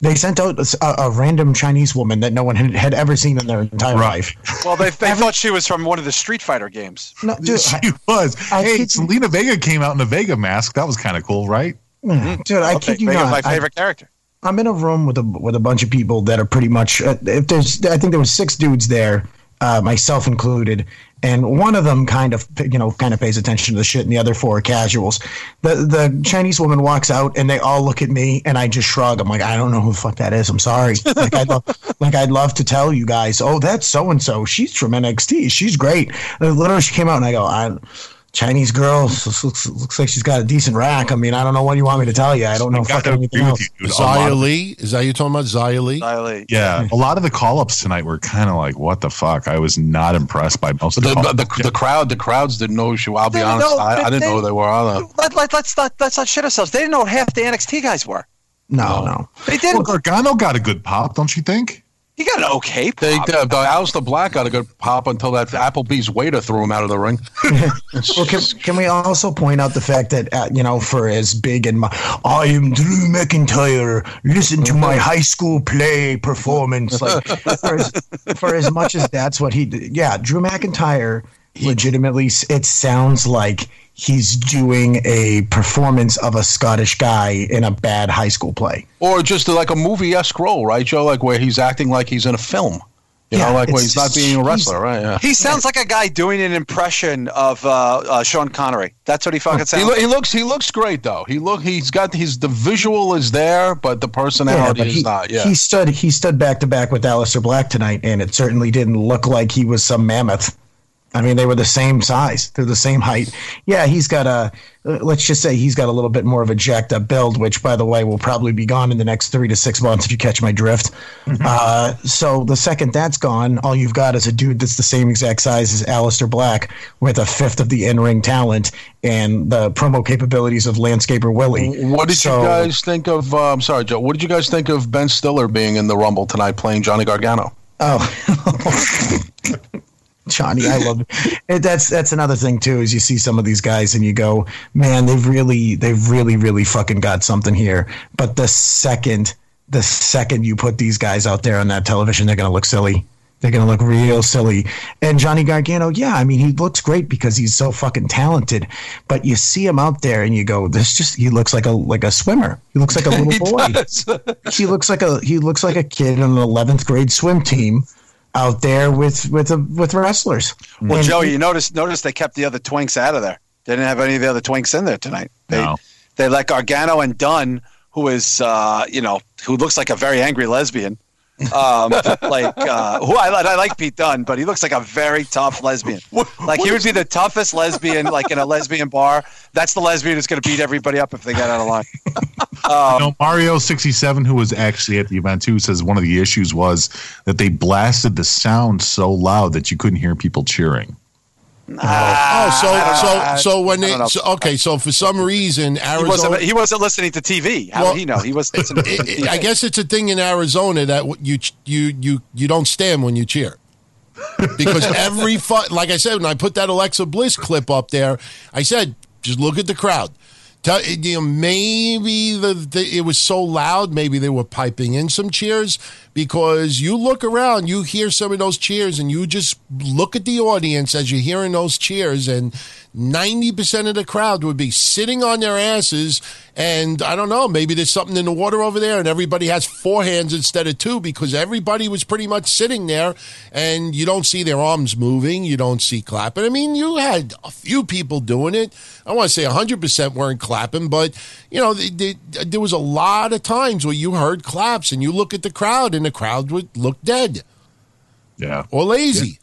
they sent out a, a random chinese woman that no one had, had ever seen in their entire Right. life Well, they, they thought she was from one of the Street Fighter games. no, dude, she I, was. I hey, kid you- Zelina Vega came out in a Vega mask. That was kind of cool, right? dude, I I'll kid you Vega's not. my I- favorite character. I'm in a room with a with a bunch of people that are pretty much. Uh, if there's, I think there was six dudes there, uh, myself included. And one of them kind of, you know, kind of pays attention to the shit, and the other four are casuals. The the Chinese woman walks out, and they all look at me, and I just shrug. I'm like, I don't know who the fuck that is. I'm sorry. Like I'd love, like I'd love to tell you guys. Oh, that's so and so. She's from NXT. She's great. And literally, she came out, and I go, I Chinese girl looks, looks, looks, like she's got a decent rack. I mean, I don't know what you want me to tell you. I don't know fucking anything else. You, Xia Li, is that you talking about Xia Li? Xia Li. Yeah, a lot of the call ups tonight were kind of like, "What the fuck?" I was not impressed by most of the the, the, the, crowd. The crowds didn't know who. I'll be honest, know, I, I, didn't they, know who they were. Either. Let, let, let's not let's not shit ourselves. They didn't know half the NXT guys were. No, no, no. they didn't. Well, Gargano got a good pop, don't you think? He got an okay pop. They, uh, the Aleister Black got a good pop until that Applebee's waiter threw him out of the ring. well, can, can, we also point out the fact that, uh, you know, for as big and my, I am Drew McIntyre, listen to my high school play performance. Like, for as, for as much as that's what he did. Yeah, Drew McIntyre, legitimately, it sounds like he's doing a performance of a Scottish guy in a bad high school play. Or just like a movie esque role, right, Joe? Like where he's acting like he's in a film. You yeah, know, like where he's not being a wrestler, right? Yeah. He sounds like a guy doing an impression of uh, uh, Sean Connery. That's what he fucking sounds. He, like. he, looks he looks great though. He look he's got his the visual is there, but the personality yeah, but he, is not. Yeah, he stood he stood back to back with Aleister Black tonight, and it certainly didn't look like he was some mammoth. I mean, they were the same size. They're the same height. Yeah, he's got a, uh, let's just say he's got a little bit more of a jacked up build, which, by the way, will probably be gone in the next three to six months if you catch my drift. Mm-hmm. Uh, so the second that's gone, all you've got is a dude that's the same exact size as Aleister Black with a fifth of the in ring talent and the promo capabilities of Landscaper Willie. What did so, you guys think of, uh, I'm sorry, Joe, what did you guys think of Ben Stiller being in the Rumble tonight playing Johnny Gargano? Oh. Johnny, I love it. That's that's another thing too. Is you see some of these guys and you go, man, they've really, they've really, really fucking got something here. But the second, the second you put these guys out there on that television, they're gonna look silly. They're gonna look real silly. And Johnny Gargano, yeah, I mean, he looks great because he's so fucking talented. But you see him out there and you go, this just he looks like a like a swimmer. He looks like a little boy. he looks like a he looks like a kid on an eleventh grade swim team out there with with uh, with wrestlers. Well, and Joey, you notice notice they kept the other twinks out of there. They didn't have any of the other twinks in there tonight. They no. they let Gargano and Dunne, who is uh, you know who looks like a very angry lesbian. Um, like uh, who I, I like Pete Dunne, but he looks like a very tough lesbian. Like he would be the toughest lesbian, like in a lesbian bar. That's the lesbian who's going to beat everybody up if they get out of line. Um, you know, Mario sixty seven, who was actually at the event too, says one of the issues was that they blasted the sound so loud that you couldn't hear people cheering. Uh, oh, so so so when they so, okay, so for some reason Arizona he wasn't, he wasn't listening to TV. How well, did he know? He was. I guess it's a thing in Arizona that you you you you don't stand when you cheer. because every fu- like I said when I put that Alexa Bliss clip up there, I said just look at the crowd. Tell, you know, maybe the, the, it was so loud, maybe they were piping in some cheers because you look around, you hear some of those cheers, and you just look at the audience as you're hearing those cheers, and 90% of the crowd would be sitting on their asses. And I don't know, maybe there's something in the water over there, and everybody has four hands instead of two because everybody was pretty much sitting there, and you don't see their arms moving, you don't see clapping. I mean, you had a few people doing it. I want to say 100% weren't clapping, but, you know, there was a lot of times where you heard claps, and you look at the crowd, and the crowd would look dead. Yeah. Or lazy. Yeah.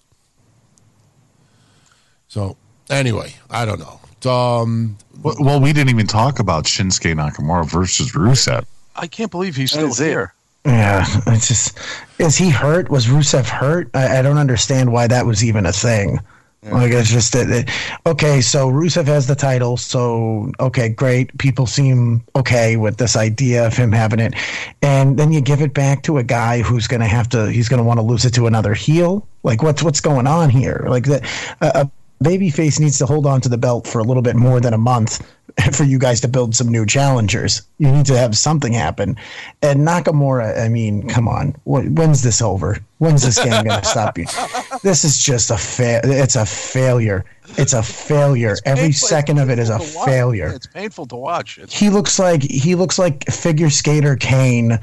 So anyway, I don't know. Um, well, we didn't even talk about Shinsuke Nakamura versus Rusev. I can't believe he's still here. Yeah, it's just is he hurt? Was Rusev hurt? I, I don't understand why that was even a thing. Yeah. Like it's just that. Okay, so Rusev has the title, so okay, great. People seem okay with this idea of him having it, and then you give it back to a guy who's going to have to. He's going to want to lose it to another heel. Like what's what's going on here? Like that. Uh, babyface needs to hold on to the belt for a little bit more than a month for you guys to build some new challengers. You need to have something happen. And Nakamura, I mean, come on, when's this over? When's this game going to stop you? This is just a fa- It's a failure. It's a failure. It's Every painful. second of it is a failure. It's painful to watch. It's- he looks like he looks like figure skater Kane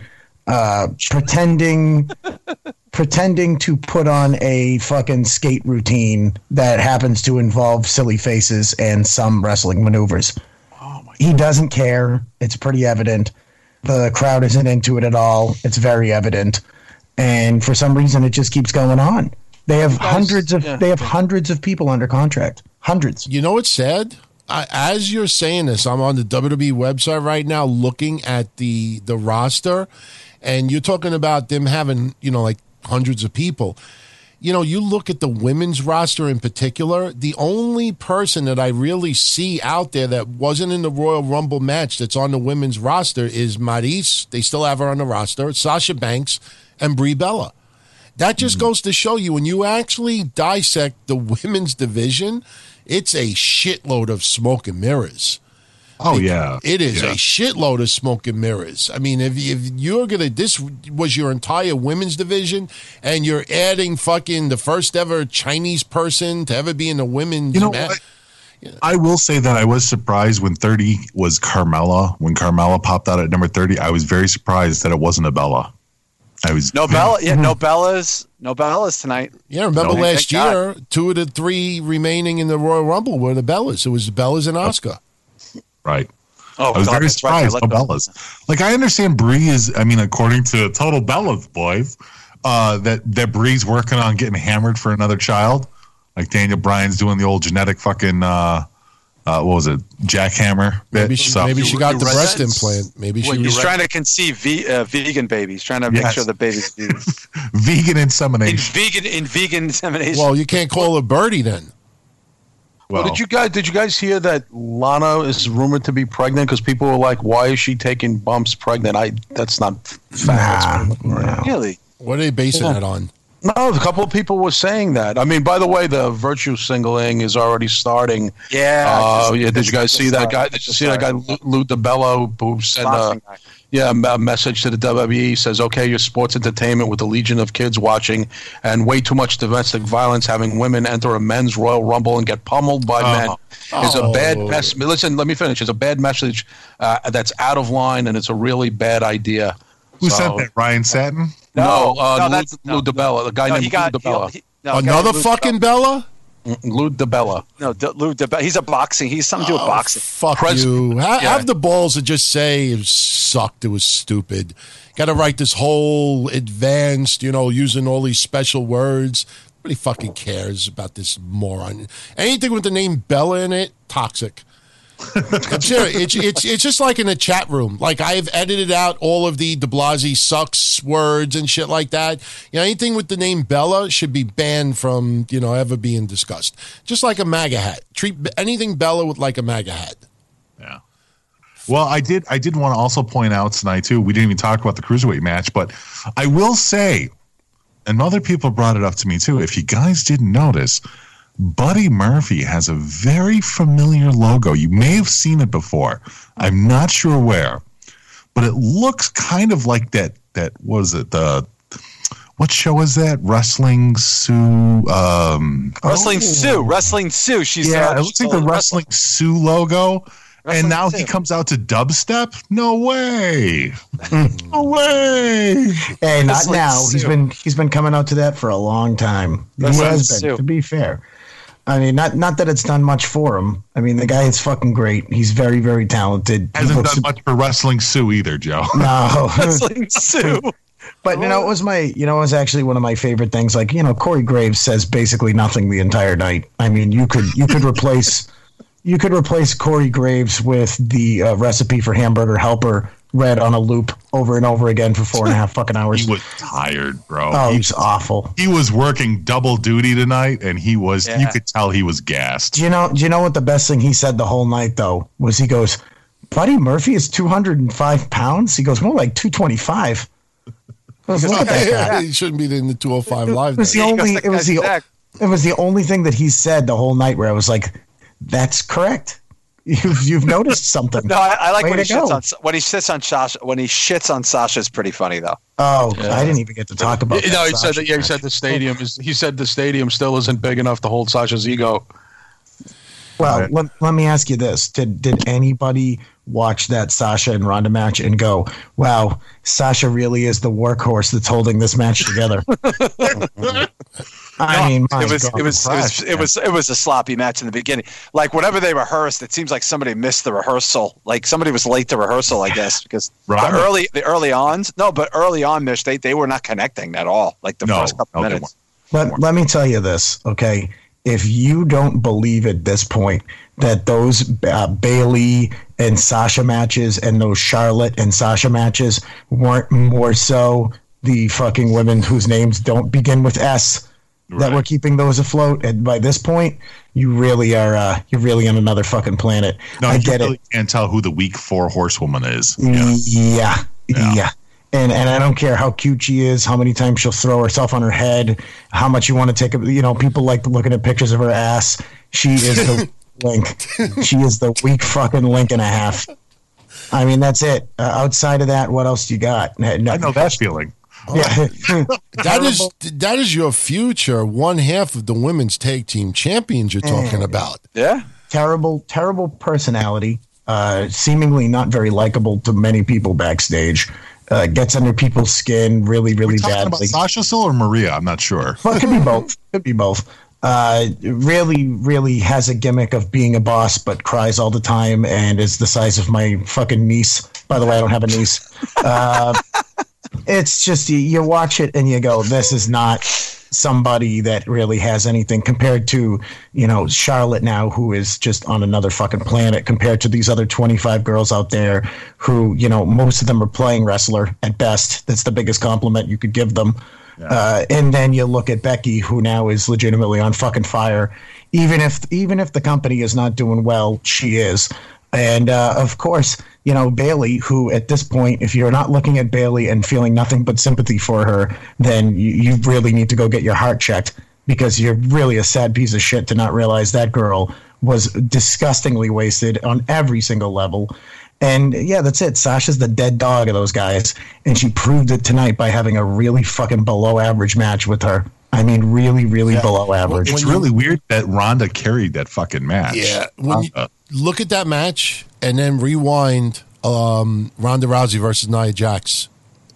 uh, pretending pretending to put on a fucking skate routine that happens to involve silly faces and some wrestling maneuvers. He doesn't care. It's pretty evident. The crowd isn't into it at all. It's very evident. And for some reason it just keeps going on. They have hundreds of yeah. they have hundreds of people under contract. Hundreds. You know what's sad? I, as you're saying this, I'm on the WWE website right now looking at the the roster, and you're talking about them having you know like hundreds of people. You know, you look at the women's roster in particular. The only person that I really see out there that wasn't in the Royal Rumble match that's on the women's roster is Maryse. They still have her on the roster. Sasha Banks and Brie Bella. That just mm-hmm. goes to show you when you actually dissect the women's division, it's a shitload of smoke and mirrors. Oh yeah, It is Yeah. a shitload of smoke and mirrors. I mean, if, if you're gonna, this was your entire women's division, and you're adding fucking the first ever Chinese person to ever be in the women's. You know ma- what? I will say that I was surprised when 30 was Carmella. When Carmella popped out at number 30, I was very surprised that it wasn't a Bella. I was No Bella, yeah, no Bellas, no Bellas tonight. Yeah, remember No. last Thank God. year, two of the three remaining in the Royal Rumble were the Bellas. It was the Bellas and Asuka. Right. Oh, I was God, very that's right. I surprised. let them- Bellas. Like I understand Brie is. I mean, according to Total Bellas boys, uh, that that Brie's working on getting hammered for another child. Like Daniel Bryan's doing the old genetic fucking. Uh, uh, what was it? Jackhammer. bit. Maybe she, So- maybe she got the read breast that? implant. Maybe she. What, you was- He's trying to conceive ve- uh, vegan babies. Trying to make Yes. sure the babies vegan. vegan in insemination. vegan in vegan insemination. well, you can't call her Birdie then. Well, did you guys did you guys hear that Lana is rumored to be pregnant? Because people were like, "Why is she taking bumps pregnant?" I that's not fact. Nah, nah. really? What are they basing that on? No, a couple of people were saying that. I mean, by the way, the virtue singling is already starting. Yeah. Uh, just- yeah, did you guys see that start. guy? Did you see that guy, Sorry. Lou Lou DiBella, who sent a Boxing guy. Yeah a message to the WWE? Says, "Okay, your sports entertainment with a legion of kids watching, and way too much domestic violence, having women enter a men's Royal Rumble and get pummeled by men." Is a bad message. Listen, let me finish. It's a bad message uh, that's out of line, and it's a really bad idea. Who So- sent that? Ryan Satin. No, uh, no, Lou, that's- Lou no, DiBella, the guy No, named got Lou DiBella. he- he- no, Another fucking DiBella. Bella? Lou DiBella. No, De- Lou DiBella. He's a boxing. He's something to do with Oh, boxing. Fuck Pres- you. Ha- Yeah. Have the balls to just say it sucked. It was stupid. Got to write this whole advanced, you know, using all these special words. Nobody fucking cares about this moron. Anything with the name Bella in it, toxic. I'm serious. It's, it's, it's just like in a chat room. Like I've edited out all of the De Blasi sucks words and shit like that. You know, anything with the name Bella should be banned from, you know, ever being discussed. Just like a MAGA hat. Treat anything Bella with like a MAGA hat. Yeah. Well, I did. I did want to also point out tonight too. We didn't even talk about the cruiserweight match, but I will say, and other people brought it up to me too. If you guys didn't notice, Buddy Murphy has a very familiar logo. You may have seen it before. I'm not sure where, but it looks kind of like that. That was it. The what show is that? Wrestling Soup. Um, Wrestling Oh. Soup. Wrestling Soup. She's yeah, it looks like the all- Wrestling Soup logo. Wrestling and now he comes out to dubstep? No way. no way. Hey, not Wrestling now. He's Soup. been he's been coming out to that for a long time. He Wrestling has been, Soup. to be fair. I mean, not not that it's done much for him. I mean, the guy is fucking great. He's very very talented. Hasn't looks- done much for Wrestling Soup either, Joe. No, Wrestling Soup. but you know, it was my you know, it was actually one of my favorite things. Like you know, Corey Graves says basically nothing the entire night. I mean, you could you could replace you could replace Corey Graves with the uh, recipe for hamburger helper read on a loop over and over again for four and a half fucking hours. He was tired, bro. Oh, he, he's awful. he was working double duty tonight, and he was, you could tell he was gassed. Do you know? Do you know what the best thing he said the whole night though was? He goes, "Buddy Murphy is two hundred and five pounds." He goes, "More like two twenty five. Look at that guy. He shouldn't be in the 205 live. It was the then. He goes, only. It was the. It was the only thing that he said the whole night where I was like, "That's correct. You've you've noticed something." No, I, I like Way when he to shits go. on when he sits on Sasha. When he shits on Sasha is pretty funny though. Oh, I didn't even get to talk about. You that know, he said that. Yeah, he said the stadium is. He said the stadium still isn't big enough to hold Sasha's ego. Well, let, let me ask you this: Did did anybody watch that Sasha and Ronda match and go, "Wow, Sasha really is the workhorse that's holding this match together"? I mean, my it was God, it was it was it was it was a sloppy match in the beginning. Like whenever they rehearsed, it seems like somebody missed the rehearsal. Like somebody was late to rehearsal, I guess, because the early the early ons. No, but early on, Mish, they they were not connecting at all. Like the No, first couple no, minutes. Let, let me tell you this, okay? If you don't believe at this point that those uh, Bayley and Sasha matches and those Charlotte and Sasha matches weren't more so the fucking women whose names don't begin with S that were keeping those afloat, and by this point, you really are uh, you're really on another fucking planet. No, I you get really it. can't tell who the weak four horsewoman is. Yeah. Yeah. Yeah. Yeah. And and I don't care how cute she is, how many times she'll throw herself on her head, how much you want to take a you know, people like looking at pictures of her ass. She is the link. She is the weak fucking link and a half. I mean, that's it. Uh, outside of that, what else do you got? No, I know that feeling. Yeah. That is that is your future. One half of the women's tag team champions you're talking about. Yeah. terrible, terrible personality. Uh, seemingly not very likable to many people backstage. Uh, gets under people's skin really, really Talking about badly. Sasha still or Maria? I'm not sure. Well, it could be both. Could be both. Uh, really, really has a gimmick of being a boss, but cries all the time and is the size of my fucking niece. By the way, I don't have a niece. Uh, it's just you, you watch it and you go, "This is not somebody that really has anything." Compared to you know Charlotte now, who is just on another fucking planet. Compared to these other twenty five girls out there, who you know most of them are playing wrestler at best. That's the biggest compliment you could give them. Uh, and then you look at Becky, who now is legitimately on fucking fire. Even if even if the company is not doing well, she is. And uh, of course, you know Bayley, who at this point, if you're not looking at Bayley and feeling nothing but sympathy for her, then you, you really need to go get your heart checked because you're really a sad piece of shit to not realize that girl was disgustingly wasted on every single level. And yeah, that's it. Sasha's the dead dog of those guys, and she proved it tonight by having a really fucking below average match with her. I mean, really, really below average. It's really weird that Ronda carried that fucking match. Yeah, when you Ronda. Look at that match and then rewind um, Ronda Rousey versus Nia Jax,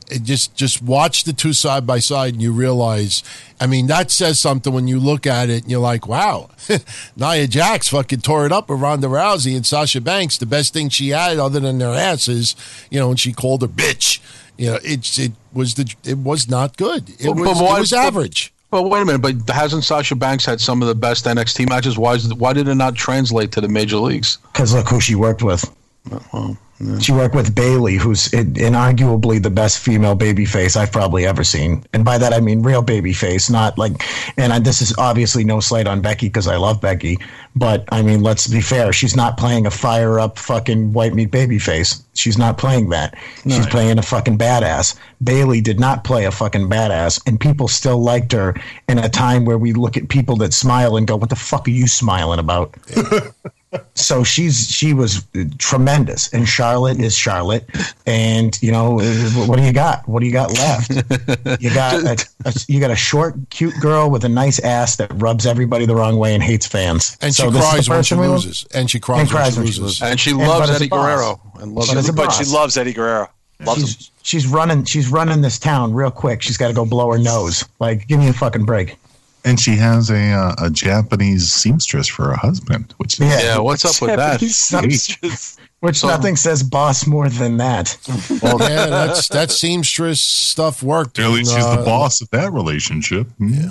it just just watch the two side by side and you realize. I mean, that says something when you look at it and you're like, wow, Nia Jax fucking tore it up with Ronda Rousey and Sasha Banks. The best thing she had, other than their asses, you know, and she called her bitch. You know, it's it was the it was not good. It was, but why- it was average. But wait a minute. But hasn't Sasha Banks had some of the best NXT matches? Why is why did it not translate to the major leagues? Because look who she worked with. She worked with Bayley, who's inarguably the best female babyface I've probably ever seen, and by that I mean real babyface, not like. And I, this is obviously no slight on Becky because I love Becky, but I mean let's be fair. She's not playing a fire up fucking white meat babyface. She's not playing that. She's playing a fucking badass. Bayley did not play a fucking badass, and people still liked her in a time where we look at people that smile and go, "What the fuck are you smiling about?" so she's she was tremendous and charlotte is charlotte and you know what do you got what do you got left you got a, a- you got a short cute girl with a nice ass that rubs everybody the wrong way and hates fans And So she this is the cries when she person we want? loses. And she cries, And cries when when she she loses. And she loves but as a Eddie. Guerrero and loves But as But she loves Eddie Guerrero. Loves him. she's, she's running she's running this town real quick she's got to go blow her nose like give me a fucking break and she has a uh, a Japanese seamstress for a husband, which is Yeah. Yeah, what's up with that? Japanese seamstress. which nothing says boss more than that Well, yeah, that's that seamstress stuff worked. really And, she's uh, the boss of that relationship. Yeah.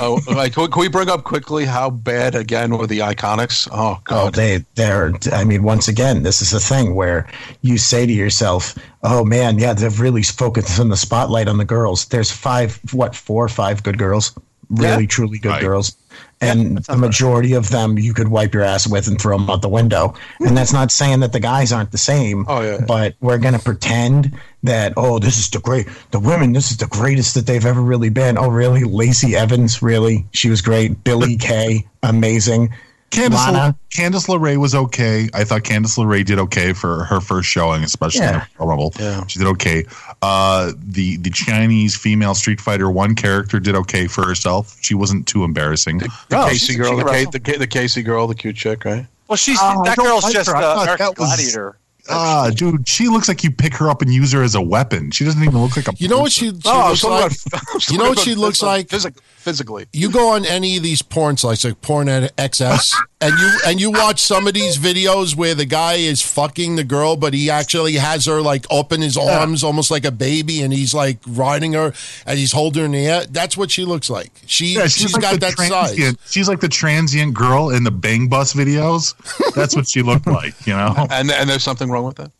Oh, like, can we- bring up quickly how bad again were the Iconics? Oh Oh, God, they they're. I mean, once again, this is a thing where you say to yourself, "Oh man, yeah, they've really focused on the spotlight on the girls." There's five, what, four or five good girls, really Yeah. truly good Right. girls, and the majority of them you could wipe your ass with and throw them out the window. And that's not saying that the guys aren't the same. Oh, yeah. But we're gonna pretend that oh, this is the great. The women, this is the greatest that they've ever really been. Oh, really? Lacey Evans, really? She was great. Billie Kay, amazing. Candice, Lana. Candice LeRae was okay. I thought Candice LeRae did okay for her first showing, especially Yeah. in the Rumble. Yeah. She did okay. Uh, the the Chinese female Street Fighter One character did okay for herself. She wasn't too embarrassing. The Oh, Kacy girl, the, can Ca- wrestle. the, the Kacy girl, the cute chick, right? Well, she's I that girl's like just her. I uh, thought American that was- Gladiator. Ah, dude, she looks like you pick her up and use her as a weapon. She doesn't even look like a. You know what she, she Oh, I looks like? about- You know what she about looks like? physically. you go on any of these porn sites like porn at xs and you and you watch some of these videos where the guy is fucking the girl but he actually has her like up in his arms almost like a baby and he's like riding her and he's holding her in the air. That's what she looks like. She Yeah, she's like got the that size. transient- She's like the transient girl in the Bang Bus videos. That's what she looked like, you know. And and there's something wrong with that.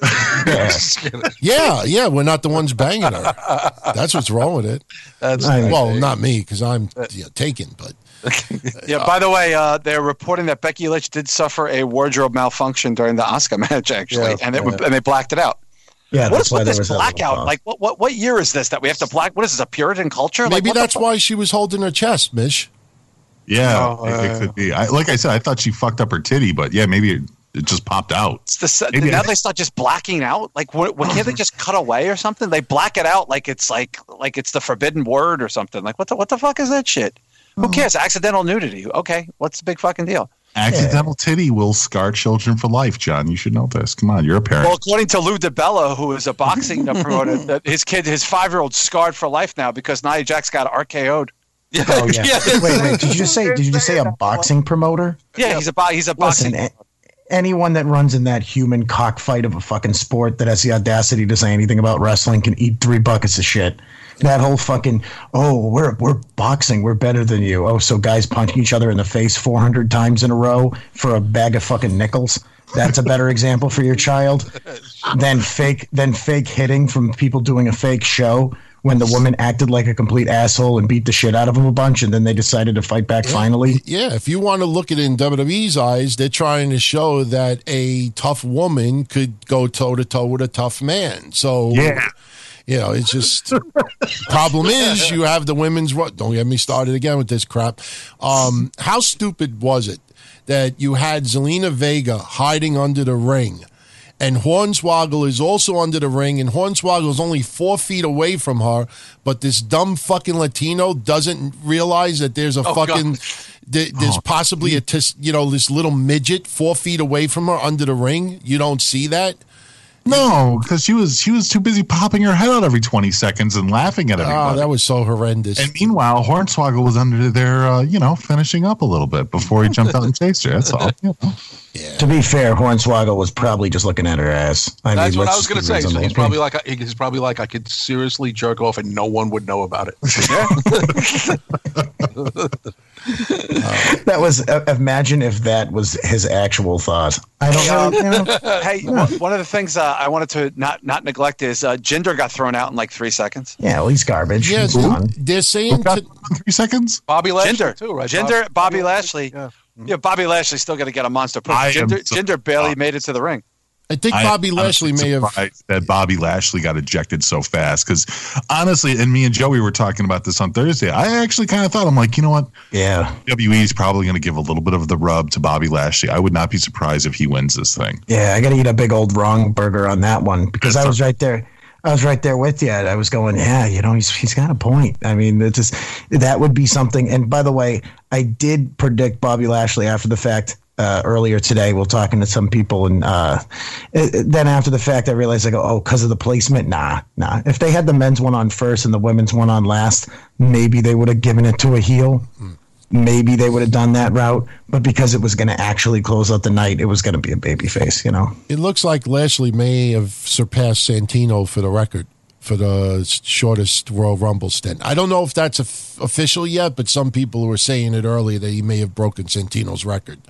Just yeah yeah we're not the ones banging her. That's what's wrong with it. That's well not me because i'm uh, yeah, taken but Yeah. By the way, uh, they're reporting that Becky Lynch did suffer a wardrobe malfunction during the Asuka match, actually, Yeah, and it, yeah. and they blacked it out. Yeah, What that's is with this was that little blackout? Like, what, what what year is this that we have to black? What is this? A Puritan culture? Maybe what the that's fuck? why she was holding her chest mish Yeah, Oh, it, it uh, could be. I, like I said, I thought she fucked up her titty, but yeah, maybe it, it just popped out. It's the Maybe now I- they start just blacking out. Like, what, what can't they just cut away or something? They black it out like it's like like it's the forbidden word or something. Like, what the what the fuck is that shit? Oh. Who hmm. cares? Accidental nudity. Okay, what's the big fucking deal? Accidental titty will scar children for life, John. You should know this. Come on, you're a parent. Well, according to Lou DiBella, who is a boxing promoter, his kid, his five year old, scarred for life now because Nia Jax got RKO'd. yeah, Oh yeah. yeah. wait, wait. Did you just say? Did you just say a boxing promoter? Yeah, he's a bo- he's a boxing. Listen, anyone that runs in that human cockfight of a fucking sport that has the audacity to say anything about wrestling can eat three buckets of shit. That whole fucking oh we're we're boxing. We're better than you. Oh so guys punching each other in the face four hundred times in a row for a bag of fucking nickels? That's a better example for your child than fake than fake hitting from people doing a fake show when the woman acted like a complete asshole and beat the shit out of him a bunch and then they decided to fight back finally? Yeah, if you want to look at it in WWE's eyes, they're trying to show that a tough woman could go toe to toe with a tough man. So Yeah. You know, it's just problem is you have the women's. ro- Don't get me started again with this crap. Um, how stupid was it that you had Zelina Vega hiding under the ring? And Hornswoggle is also under the ring, and Hornswoggle is only four feet away from her. But this dumb fucking Latino doesn't realize that there's a Oh, fucking, th- there's possibly a, tis, you know, this little midget four feet away from her under the ring. You don't see that. No, because she was she was too busy popping her head out every twenty seconds and laughing at Oh, everybody. that was so horrendous. and meanwhile, Hornswoggle was under there, uh, you know, finishing up a little bit before he jumped out and chased her. That's all. You know. To be fair, Hornswoggle was probably just looking at her ass. I That's mean, what I was going to say. So he's probably like he's probably like I could seriously jerk off and no one would know about it. that was. Uh, imagine if that was his actual thought. I don't really, you know. Hey, one one of the things uh, I wanted to not not neglect is uh, Jinder got thrown out in like three seconds. Yeah, well, he's garbage. yeah, He's they're saying Got to, in three seconds. Bobby Lashley Jinder, too, right? Jinder, Bobby Lashley. Yeah. Yeah, Bobby Lashley's still going to get a monster push. I am Jinder, so- Jinder barely made it to the ring. I think Bobby I'm Lashley may have. surprised that Bobby Lashley got ejected so fast because honestly, and me and Joey were talking about this on Thursday. I actually kind of thought I'm like, you know what, Yeah, WWE is probably going to give a little bit of the rub to Bobby Lashley. I would not be surprised if he wins this thing. yeah. I got to eat a big old wrong burger on that one because I was right there. I was right there with you. I was going, yeah, you know, he's he's got a point. I mean, it's just that would be something. And by the way, I did predict Bobby Lashley after the fact uh, earlier today. We're talking to some people, and uh, it- then after the fact, I realized I go, oh, because of the placement, nah, nah. If they had the men's one on first and the women's one on last, maybe they would have given it to a heel. Maybe they would have done that route, but because it was going to actually close out the night, it was going to be a baby face, you know. It looks like Lashley may have surpassed Santino for the record for the shortest Royal Rumble stint. I don't know if that's official yet, but some people were saying it earlier that he may have broken Santino's record.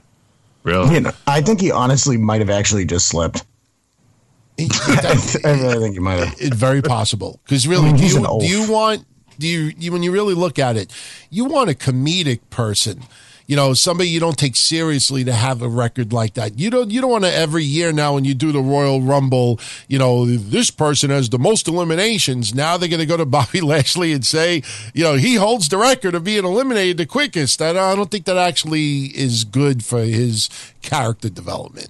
Really? You know, I think he honestly might have actually just slipped. It- I, I really think he might have. It's very possible because really, I mean, do you do you want do you, you when you really look at it, you want a comedic person you know, somebody you don't take seriously to have a record like that. You don't you don't want to every year now when you do the Royal Rumble, you know, this person has the most eliminations. Now they're going to go to Bobby Lashley and say, you know, he holds the record of being eliminated the quickest. I don't think that actually is good for his character development.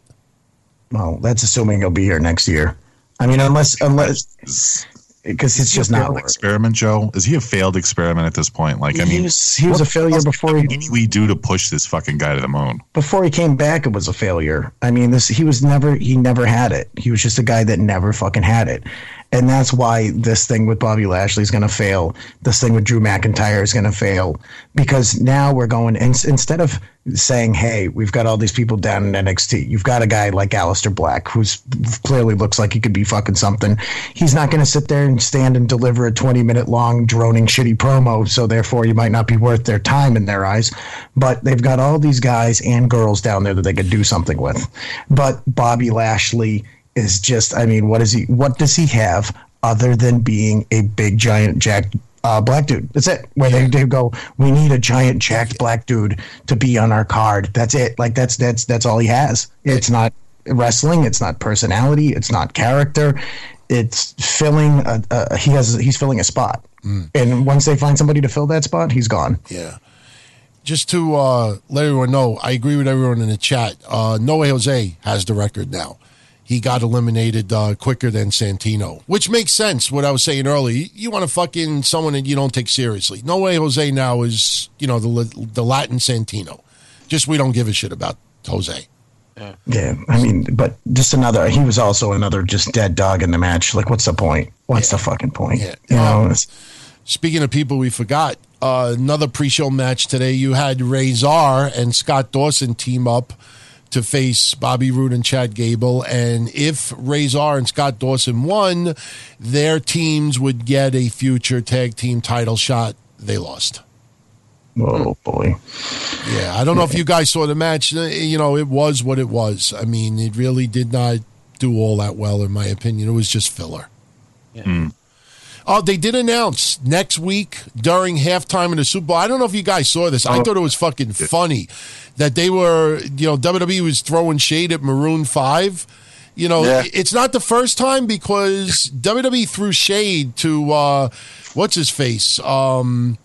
Well, that's assuming he'll be here next year. I mean, unless unless because it's just not experiment. Joe, is he a failed experiment at this point? Like, I mean, he was, he was a failure before. He, we do to push this fucking guy to the moon? Before he came back, it was a failure. I mean, this he was never he never had it. He was just a guy that never fucking had it. And that's why this thing with Bobby Lashley is going to fail. This thing with Drew McIntyre is going to fail because now we're going in, instead of saying, "Hey, we've got all these people down in NXT. You've got a guy like Aleister Black who's clearly looks like he could be fucking something. He's not going to sit there and stand and deliver a 20 minute long droning shitty promo, so therefore you might not be worth their time in their eyes. But they've got all these guys and girls down there that they could do something with. But Bobby Lashley is just I mean, what is he what does he have other than being a big giant jack uh, black dude. That's it. Where they, they go, we need a giant jacked black dude to be on our card. That's it. Like that's that's that's all he has. It's not wrestling. It's not personality. It's not character. It's filling. A, a he has. He's filling a spot. Mm. And once they find somebody to fill that spot, he's gone. Yeah. Just to uh, let everyone know, I agree with everyone in the chat. Uh, No Way Jose has the record now he got eliminated uh, quicker than Santino, which makes sense. What I was saying earlier, you want to fucking someone that you don't take seriously. No way, Jose now is you know the the Latin Santino. Just we don't give a shit about Jose. Yeah. yeah, I mean, but just another. He was also another just dead dog in the match. Like, what's the point? What's yeah. the fucking point? Yeah. You know. Speaking of people we forgot, uh, another pre-show match today. You had Razor and Scott Dawson team up to face Bobby Roode and Chad Gable. And if Razor and Scott Dawson won, their teams would get a future tag team title shot. They lost. Oh boy. Yeah, I don't know if you guys saw the match. You know, it was what it was. I mean, it really did not do all that well, in my opinion. It was just filler. Yeah. Mm. Oh, they did announce next week during halftime in the Super Bowl. I don't know if you guys saw this. I oh. thought it was fucking funny that they were, you know, WWE was throwing shade at Maroon 5. You know, yeah. it's not the first time because WWE threw shade to, uh, what's his face? Um,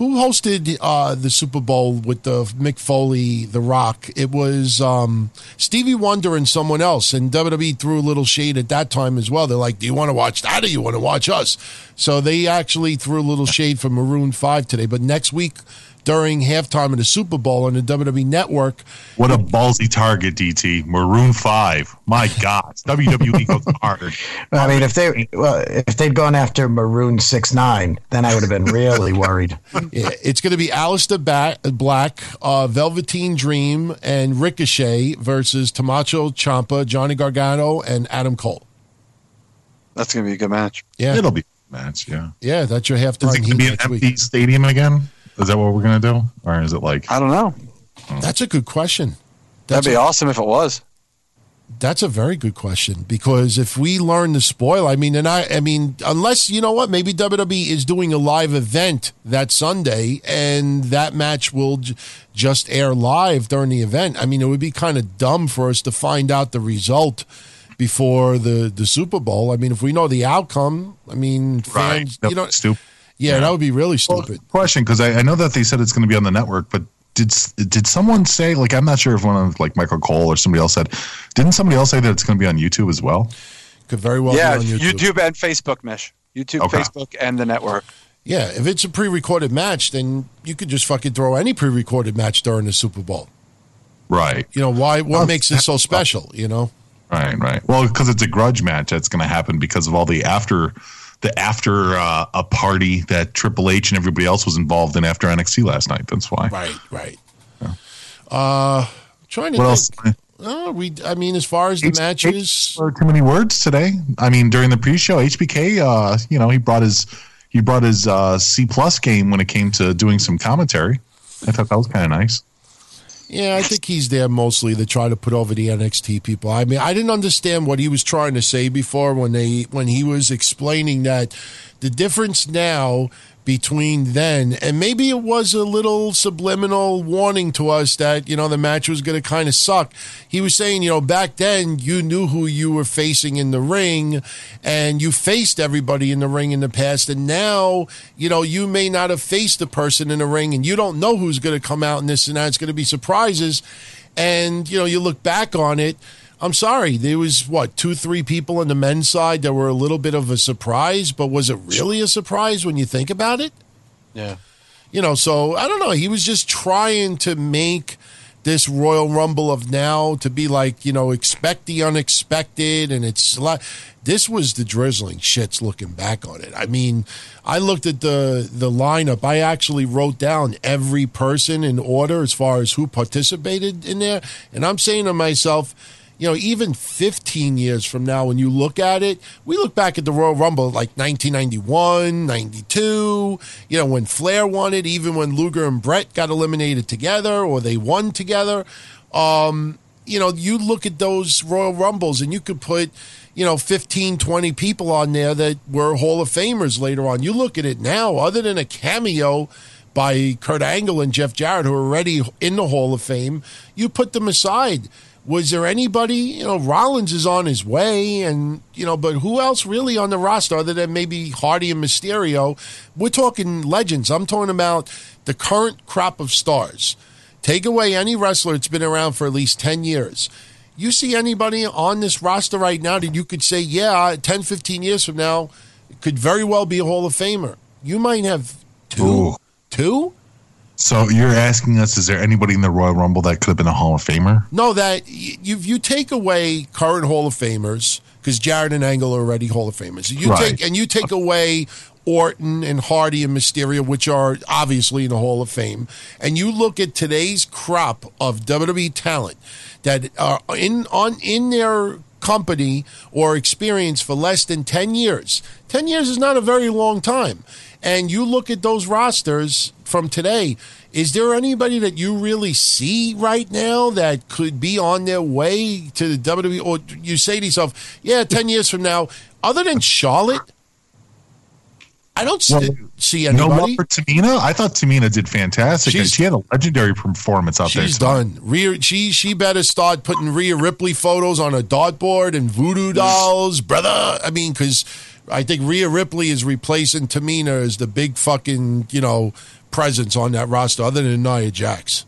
who hosted uh, the Super Bowl with the Mick Foley, The Rock? It was um, Stevie Wonder and someone else, and WWE threw a little shade at that time as well. They're like, "Do you want to watch that, or you want to watch us?" So they actually threw a little shade for Maroon Five today. But next week during halftime of the Super Bowl on the WWE Network. What a ballsy target, DT. Maroon Five. My God, WWE goes hard. I mean, if they well, if they'd gone after Maroon Six Nine, then I would have been really worried. Yeah, it's going to be Aleister Black, uh, Velveteen Dream, and Ricochet versus Tommaso Ciampa, Johnny Gargano, and Adam Cole. That's going to be a good match. Yeah, it'll be a match. Yeah, yeah, that's your halftime. Is it going to be an empty week. stadium again? Is that what we're gonna do, or is it like? I don't know. That's a good question. That's That'd be a, awesome if it was. That's a very good question because if we learn to spoil, I mean, and I, I mean, unless you know what, maybe WWE is doing a live event that Sunday, and that match will j- just air live during the event. I mean, it would be kind of dumb for us to find out the result before the the Super Bowl. I mean, if we know the outcome, I mean, fans, right. you know, stupid yeah, yeah, that would be really stupid. Well, question, because I, I, know that they said it's going to be on the network, but did did someone say like I'm not sure if one of like Michael Cole or somebody else said, didn't somebody else say that it's going to be on YouTube as well? Could very well. Yeah, YouTube. YouTube. and Facebook, Mish. YouTube, okay. Facebook, and the network. Yeah, if it's a pre-recorded match, then you could just fucking throw any pre-recorded match during the Super Bowl. Right. You know why? What oh, makes it so special? You know. Right. Right. Well, because it's a grudge match, that's going to happen because of all the after the after uh, a party that Triple H and everybody else was involved in after NXT last night. That's why. Right, right. Yeah. Uh, trying to. What think. else? Uh, we, I mean, as far as the H- matches, H- too many words today. I mean, during the pre-show, HBK, uh, you know, he brought his he brought his uh, C plus game when it came to doing some commentary. I thought that was kind of nice. Yeah, I think he's there mostly to try to put over the NXT people. I mean, I didn't understand what he was trying to say before when they when he was explaining that the difference now between then. And maybe it was a little subliminal warning to us that you know the match was going to kind of suck. He was saying you know back then you knew who you were facing in the ring and you faced everybody in the ring in the past. And now you know you may not have faced the person in the ring and you don't know who's going to come out in this and that it's going to be surprises. And you know you look back on it I'm sorry. There was what two, three people on the men's side that were a little bit of a surprise, but was it really a surprise when you think about it? Yeah. You know, so I don't know. He was just trying to make this Royal Rumble of now to be like, you know, expect the unexpected. And it's like, this was the drizzling shits looking back on it. I mean, I looked at the, the lineup. I actually wrote down every person in order as far as who participated in there. And I'm saying to myself, you know, even 15 years from now, when you look at it, we look back at the Royal Rumble like 1991, 92, you know, when Flair won it, even when Luger and Bret got eliminated together or they won together. Um, you know, you look at those Royal Rumbles and you could put, you know, 15, 20 people on there that were Hall of Famers later on. You look at it now, other than a cameo by Kurt Angle and Jeff Jarrett, who are already in the Hall of Fame, you put them aside was there anybody, you know, Rollins is on his way, and, you know, but who else really on the roster other than maybe Hardy and Mysterio? We're talking legends. I'm talking about the current crop of stars. Take away any wrestler that's been around for at least 10 years. You see anybody on this roster right now that you could say, yeah, 10, 15 years from now, could very well be a Hall of Famer? You might have two. Ooh. Two? So you're asking us, is there anybody in the Royal Rumble that could have been a Hall of Famer? No, that you you take away current Hall of Famers because Jarrett and Angle are already Hall of Famers. You Right. take and you take away Orton and Hardy and Mysterio, which are obviously in the Hall of Fame, and you look at today's crop of WWE talent that are in on in their company or experience for less than 10 years. 10 years is not a very long time. And you look at those rosters from today, is there anybody that you really see right now that could be on their way to the WWE? Or you say to yourself, yeah, 10 years from now, other than Charlotte, I don't see, Well, see No love for Tamina? I thought Tamina did fantastic. She's- she had a legendary performance out She's there. She's done. Rhea, she she better start putting Rhea Ripley photos on a dartboard and voodoo dolls, brother. I mean, because I think Rhea Ripley is replacing Tamina as the big fucking you know presence on that roster, other than Nia Jax.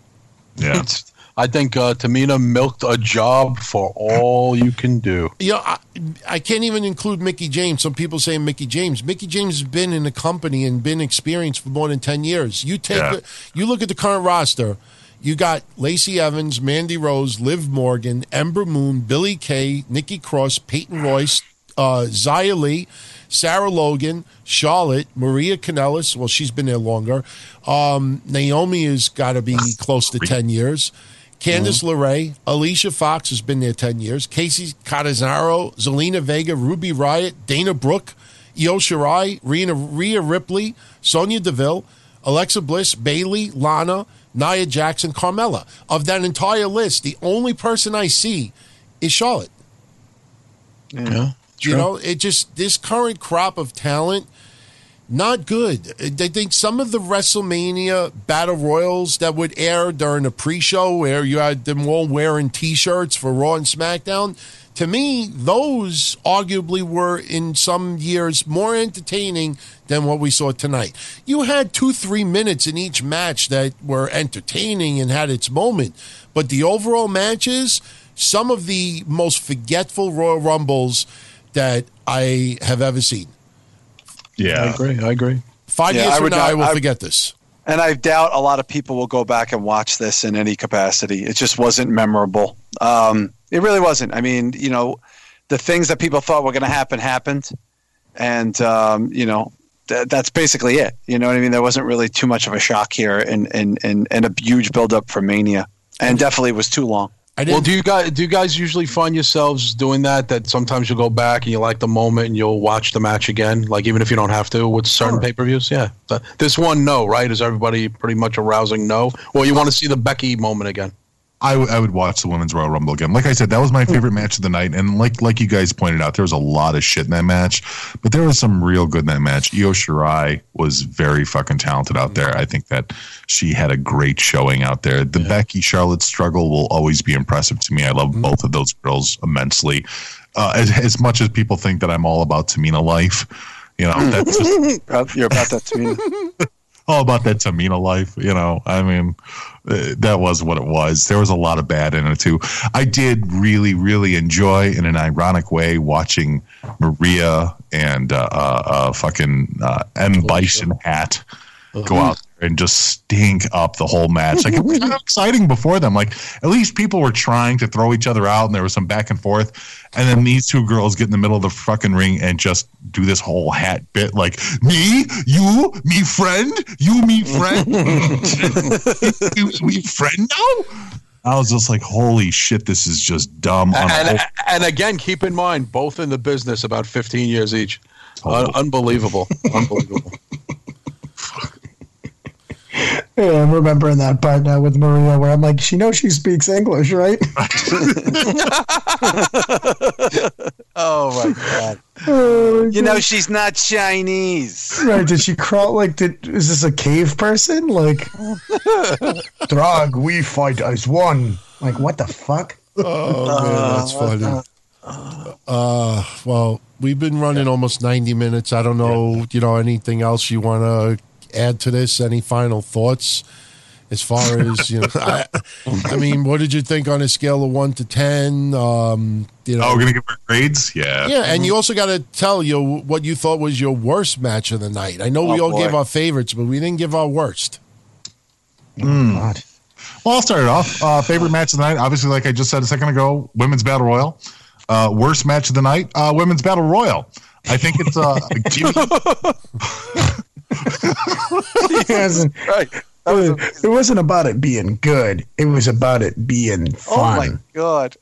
Yeah. It's, I think uh, Tamina milked a job for all you can do. You know, I, I can't even include Mickie James. Some people say Mickie James. Mickie James has been in the company and been experienced for more than ten years. You take, Yeah. the, you look at the current roster. You got Lacey Evans, Mandy Rose, Liv Morgan, Ember Moon, Billie Kay, Nikki Cross, Peyton Royce, uh, Xia Li, Sarah Logan, Charlotte, Maria Kanellis. Well, she's been there longer. Um, Naomi has got to be close to 10 years. Candice LeRae, Alicia Fox has been there 10 years. Kacy Catanzaro, Zelina Vega, Ruby Riot, Dana Brooke, Io Shirai, Rhea, Rhea Ripley, Sonya Deville, Alexa Bliss, Bayley, Lana, Nia Jackson, Carmella. Of that entire list, the only person I see is Charlotte. Yeah. You know, it just this current crop of talent, not good. I think some of the WrestleMania battle royals that would air during the pre-show, where you had them all wearing T-shirts for Raw and SmackDown, to me, those arguably were in some years more entertaining than what we saw tonight. You had two, three minutes in each match that were entertaining and had its moment, but the overall matches, some of the most forgetful Royal Rumbles that I have ever seen. Yeah, I agree. I agree. Five Yeah, years I from would now, not- I will I- forget this. And I doubt a lot of people will go back and watch this in any capacity. It just wasn't memorable. Um, it really wasn't. I mean, you know, the things that people thought were going to happen happened, and um, you know, th- that's basically it. You know what I mean? There wasn't really too much of a shock here, and and and, and a huge buildup for Mania, and definitely was too long. I Well, do you guys do you guys usually find yourselves doing that? That sometimes you'll go back and you like the moment and you'll watch the match again, like even if you don't have to with certain Sure. pay per views. Yeah, Th- this one, no, right? Is everybody pretty much a rousing no? Well, you want to see the Becky moment again? I, w- I would watch the women's Royal Rumble again. Like I said, that was my favorite match of the night, and like like you guys pointed out, there was a lot of shit in that match, but there was some real good in that match. Io Shirai was very fucking talented out there. I think that she had a great showing out there. The Becky Charlotte struggle will always be impressive to me. I love both of those girls immensely. Uh, as, as much as people think that I'm all about Tamina life, you know, that's just You're about that to me. all about that Tamina life. You know, I mean, uh, that was what it was. There was a lot of bad in it too. I did really, really enjoy, in an ironic way, watching Maria and uh, uh, uh, fucking uh, M Bison hat go out there and just stink up the whole match. Like it was kind of exciting before them. Like at least people were trying to throw each other out, and there was some back and forth. And then these two girls get in the middle of the fucking ring and just do this whole hat bit, like me, you, me friend, you, me friend, you, me friend now. I was just like, holy shit, this is just dumb. on a And, and again, keep in mind, both in the business about 15 years each. Un- unbelievable. Unbelievable. Yeah, I'm remembering that part now with Maria, where I'm like, she knows she speaks English, right? Oh my god! Oh, You know she's not Chinese. right? Did she crawl? Like, did is this a cave person? Like, Drag, we fight as one. Like, what the fuck? Oh man, that's funny. Uh, well, we've been running almost ninety minutes. I don't know, you know, anything else you want to add to this? Any final thoughts? As far as you know, I, I mean, what did you think on a scale of one to ten? Um, you know, oh, we're gonna give our grades. Yeah. yeah, and you also got to tell you what you thought was your worst match of the night. I know we Oh, all boy. gave our favorites, but we didn't give our worst. God. Well, I'll start it off. Uh, favorite match of the night, obviously, like I just said a second ago, women's battle royal. Uh, worst match of the night, uh, women's battle royal. I think it's uh, Jimmy, It wasn't, Right. it wasn't about it being good. It was about it being fun. Oh my god!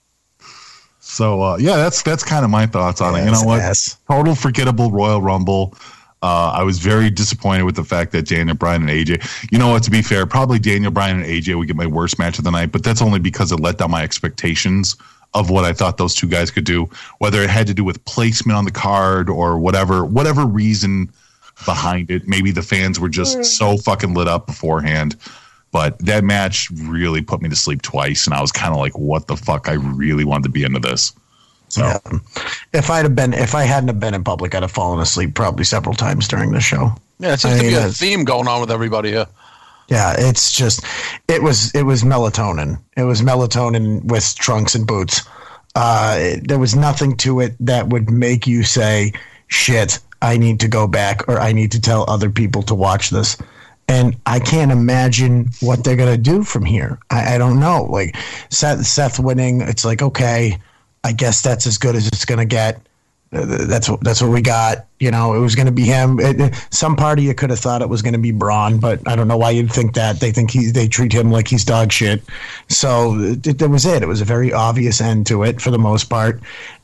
So uh, yeah, that's that's kind of my thoughts on it. You know what? yes. Total forgettable Royal Rumble. Uh, I was very disappointed with the fact that Daniel Bryan and AJ. You know what? To be fair, probably Daniel Bryan and AJ would get my worst match of the night, but that's only because it let down my expectations of what I thought those two guys could do. Whether it had to do with placement on the card or whatever, whatever reason behind it. Maybe the fans were just so fucking lit up beforehand. But that match really put me to sleep twice, and I was kind of like, "What the fuck?" I really wanted to be into this. So Yeah. If I'd have been, if I hadn't have been in public, I'd have fallen asleep probably several times during the show. Yeah, it seems I to be a that's- theme going on with everybody here. Yeah, it's just it was it was melatonin. It was melatonin with trunks and boots. Uh, it- there was nothing to it that would make you say, "Shit, I need to go back," or "I need to tell other people to watch this." And I can't imagine what they're gonna do from here. I, I don't know. Like Seth, Seth winning, it's like okay, I guess that's as good as it's gonna get. Uh, That's what that's what we got. You know, it was going to be him. It, some part of you could have thought it was going to be Braun, but I don't know why you'd think that. They think he they treat him like he's dog shit. So it, that was it. It was a very obvious end to it for the most part,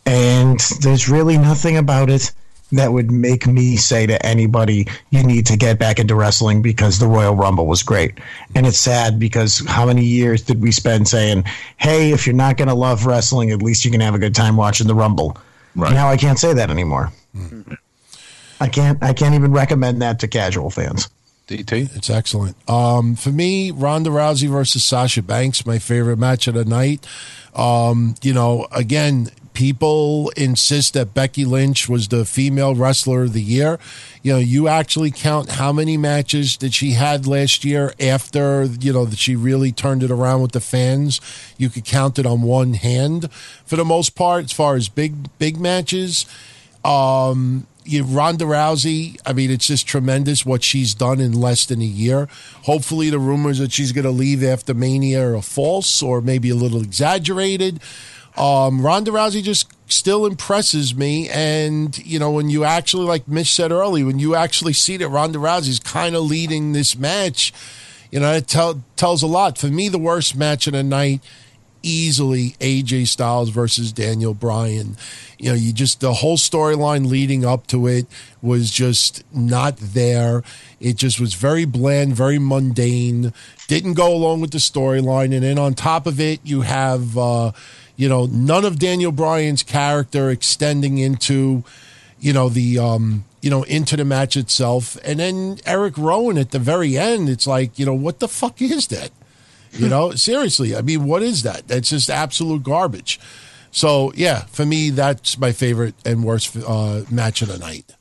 and there's really nothing about it that would make me say to anybody, "You need to get back into wrestling because the Royal Rumble was great." And it's sad because how many years did we spend saying, "Hey, if you're not going to love wrestling, at least you can have a good time watching the Rumble." Right. Now I can't say that anymore. I can't. I can't even recommend that to casual fans. DT. It's excellent. Um, for me, Ronda Rousey versus Sasha Banks, my favorite match of the night. Um, you know, again, people insist that Becky Lynch was the female wrestler of the year. You know, you actually count how many matches that she had last year after, you know, that she really turned it around with the fans. You could count it on one hand for the most part, as far as big, big matches. Um, you, Ronda Rousey, I mean, it's just tremendous what she's done in less than a year. Hopefully, the rumors that she's going to leave after Mania are false or maybe a little exaggerated. Um, Ronda Rousey just still impresses me. And, you know, when you actually, like Mitch said earlier, when you actually see that Ronda Rousey's kind of leading this match, you know, it tell, tells a lot. For me, the worst match of the night easily AJ Styles versus Daniel Bryan. You know, you just the whole storyline leading up to it was just not there. It just was very bland, very mundane. Didn't go along with the storyline, and then on top of it, you have uh, you know none of Daniel Bryan's character extending into you know the um you know into the match itself. And then Eric Rowan at the very end it's like you know what the fuck is that? You know seriously I mean what is that? That's just absolute garbage. So yeah for me that's my favorite and worst uh, match of the night.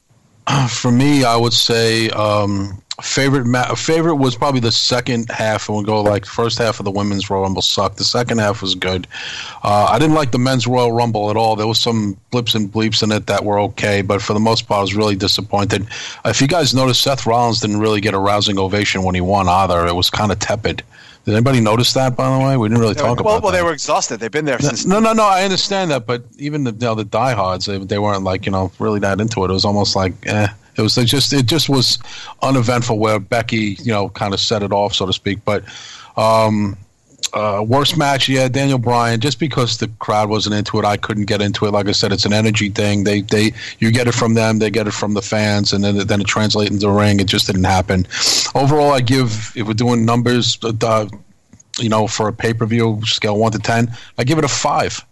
For me, I would say um, favorite ma- favorite was probably the second half. And we go like first half of the women's Royal Rumble sucked. The second half was good. Uh, I didn't like the men's Royal Rumble at all. There was some blips and bleeps in it that were okay, but for the most part, I was really disappointed. If you guys noticed, Seth Rollins didn't really get a rousing ovation when he won either. It was kind of tepid. Did anybody notice that? By the way, we didn't really talk well, about. well, that. they were exhausted. They've been there since. No, no, no. I understand that, but even the you know, the diehards, they, they weren't like you know really that into it. It was almost like eh. It was just it just was uneventful where Becky you know kind of set it off so to speak. But um, uh, worst match, yeah, Daniel Bryan. Just because the crowd wasn't into it, I couldn't get into it. Like I said, it's an energy thing. They they you get it from them, they get it from the fans, and then then it translates into the ring. It just didn't happen. Overall, I give if we're doing numbers. Uh, you know, for a pay per view scale one to ten, I give it a five.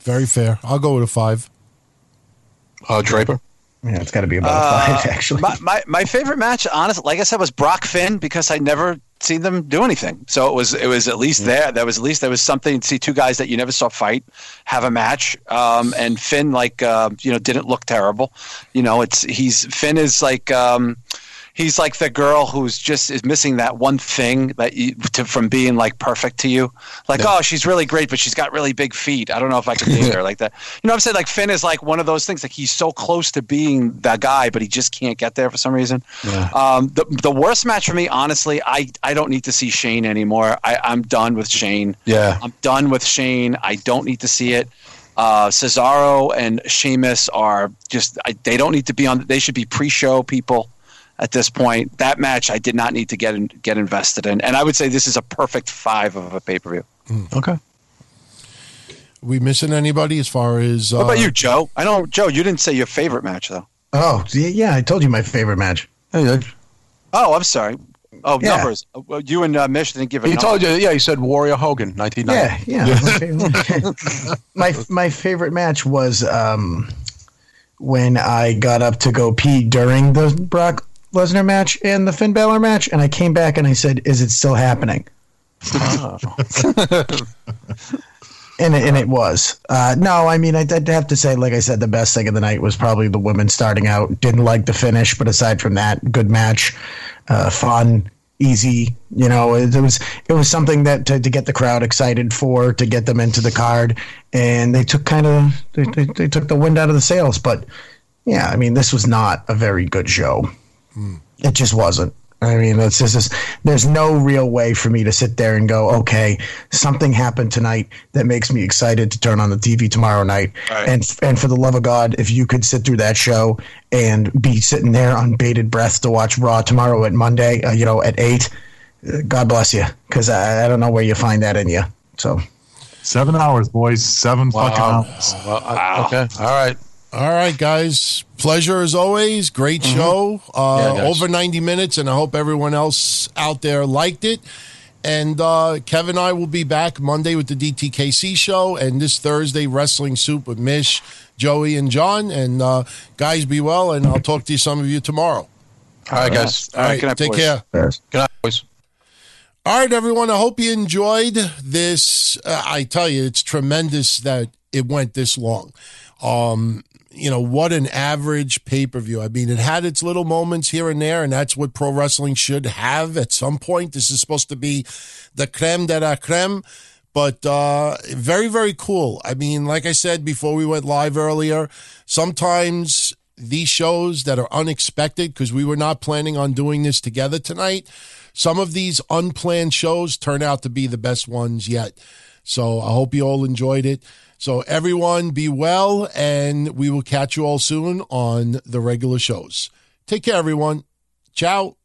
very fair I'll go with a five Uh, Draper. Yeah, it's got to be about a five, Uh, actually. My, my my favorite match, honestly, like I said, was Brock Finn because I never seen them do anything. So it was it was at least there. There was at least there was something to see two guys that you never saw fight have a match. Um, and Finn like uh, you know didn't look terrible. You know, it's he's Finn is like. Um, He's like the girl who's just is missing that one thing that you to, from being like perfect to you. Like, oh, she's really great, but she's got really big feet. I don't know if I can date her like that. You know what I'm saying? Like Finn is like one of those things. Like he's so close to being that guy, but he just can't get there for some reason. Um, the the worst match for me, honestly, I I don't need to see Shane anymore. I, I'm done with Shane. Yeah. I'm done with Shane. I don't need to see it. Uh, Cesaro and Sheamus are just I, they don't need to be on. They should be pre-show people at this point. That match I did not need to get in, get invested in, and I would say this is a perfect five of a pay-per-view. Okay. we missing anybody as far as uh, What about you, Joe? I know Joe. You didn't say your favorite match though. oh, yeah, I told you my favorite match. Hey, uh, Oh, I'm sorry. Oh, Yeah. numbers. Uh, well, You and uh, Mish didn't give a he number. told you. Yeah, he said Warrior Hogan, 1990. Yeah, yeah. my, favorite, my my favorite match was um, when I got up to go pee during the Brock Lesnar match and the Finn Balor match, and I came back and I said, "Is it still happening?" and it, and it was. Uh, no, I mean, I'd, I'd have to say, like I said, the best thing of the night was probably the women starting out. Didn't like the finish, but aside from that, good match, uh, fun, easy. You know, it, it was it was something that to, to get the crowd excited for, to get them into the card, and they took kind of they, they, they took the wind out of the sails. But yeah, I mean, this was not a very good show. It just wasn't. I mean, it's just, it's- there's no real way for me to sit there and go, okay, something happened tonight that makes me excited to turn on the TV tomorrow night. Right. And and for the love of God, if you could sit through that show and be sitting there on bated breath to watch Raw tomorrow at Monday, uh, you know, at eight, uh, God bless you, because I, I don't know where you find that in you. So Seven hours, boys. Seven fucking hours. Well, I- okay. All right. All right, guys. Pleasure as always. Great show. Uh, Mm-hmm. Yeah, over 90 minutes, and I hope everyone else out there liked it. And uh, Kevin and I will be back Monday with the DTKC show, and this Thursday, Wrestling Soup with Mish, Joey, and John. And uh, guys, be well, and I'll talk to you, some of you tomorrow. All right, guys. All right, good take boys. care. there's. Good night, boys. All right, everyone. I hope you enjoyed this. Uh, I tell you, it's tremendous that it went this long. Um, you know, what an average pay per view. I mean, it had its little moments here and there, and that's what pro wrestling should have at some point. This is supposed to be the creme de la creme, but uh, very, very cool. I mean, like I said before we went live earlier, sometimes these shows that are unexpected because we were not planning on doing this together tonight. Some of these unplanned shows turn out to be the best ones yet. So I hope you all enjoyed it. So everyone be well and we will catch you all soon on the regular shows. Take care, everyone. Ciao.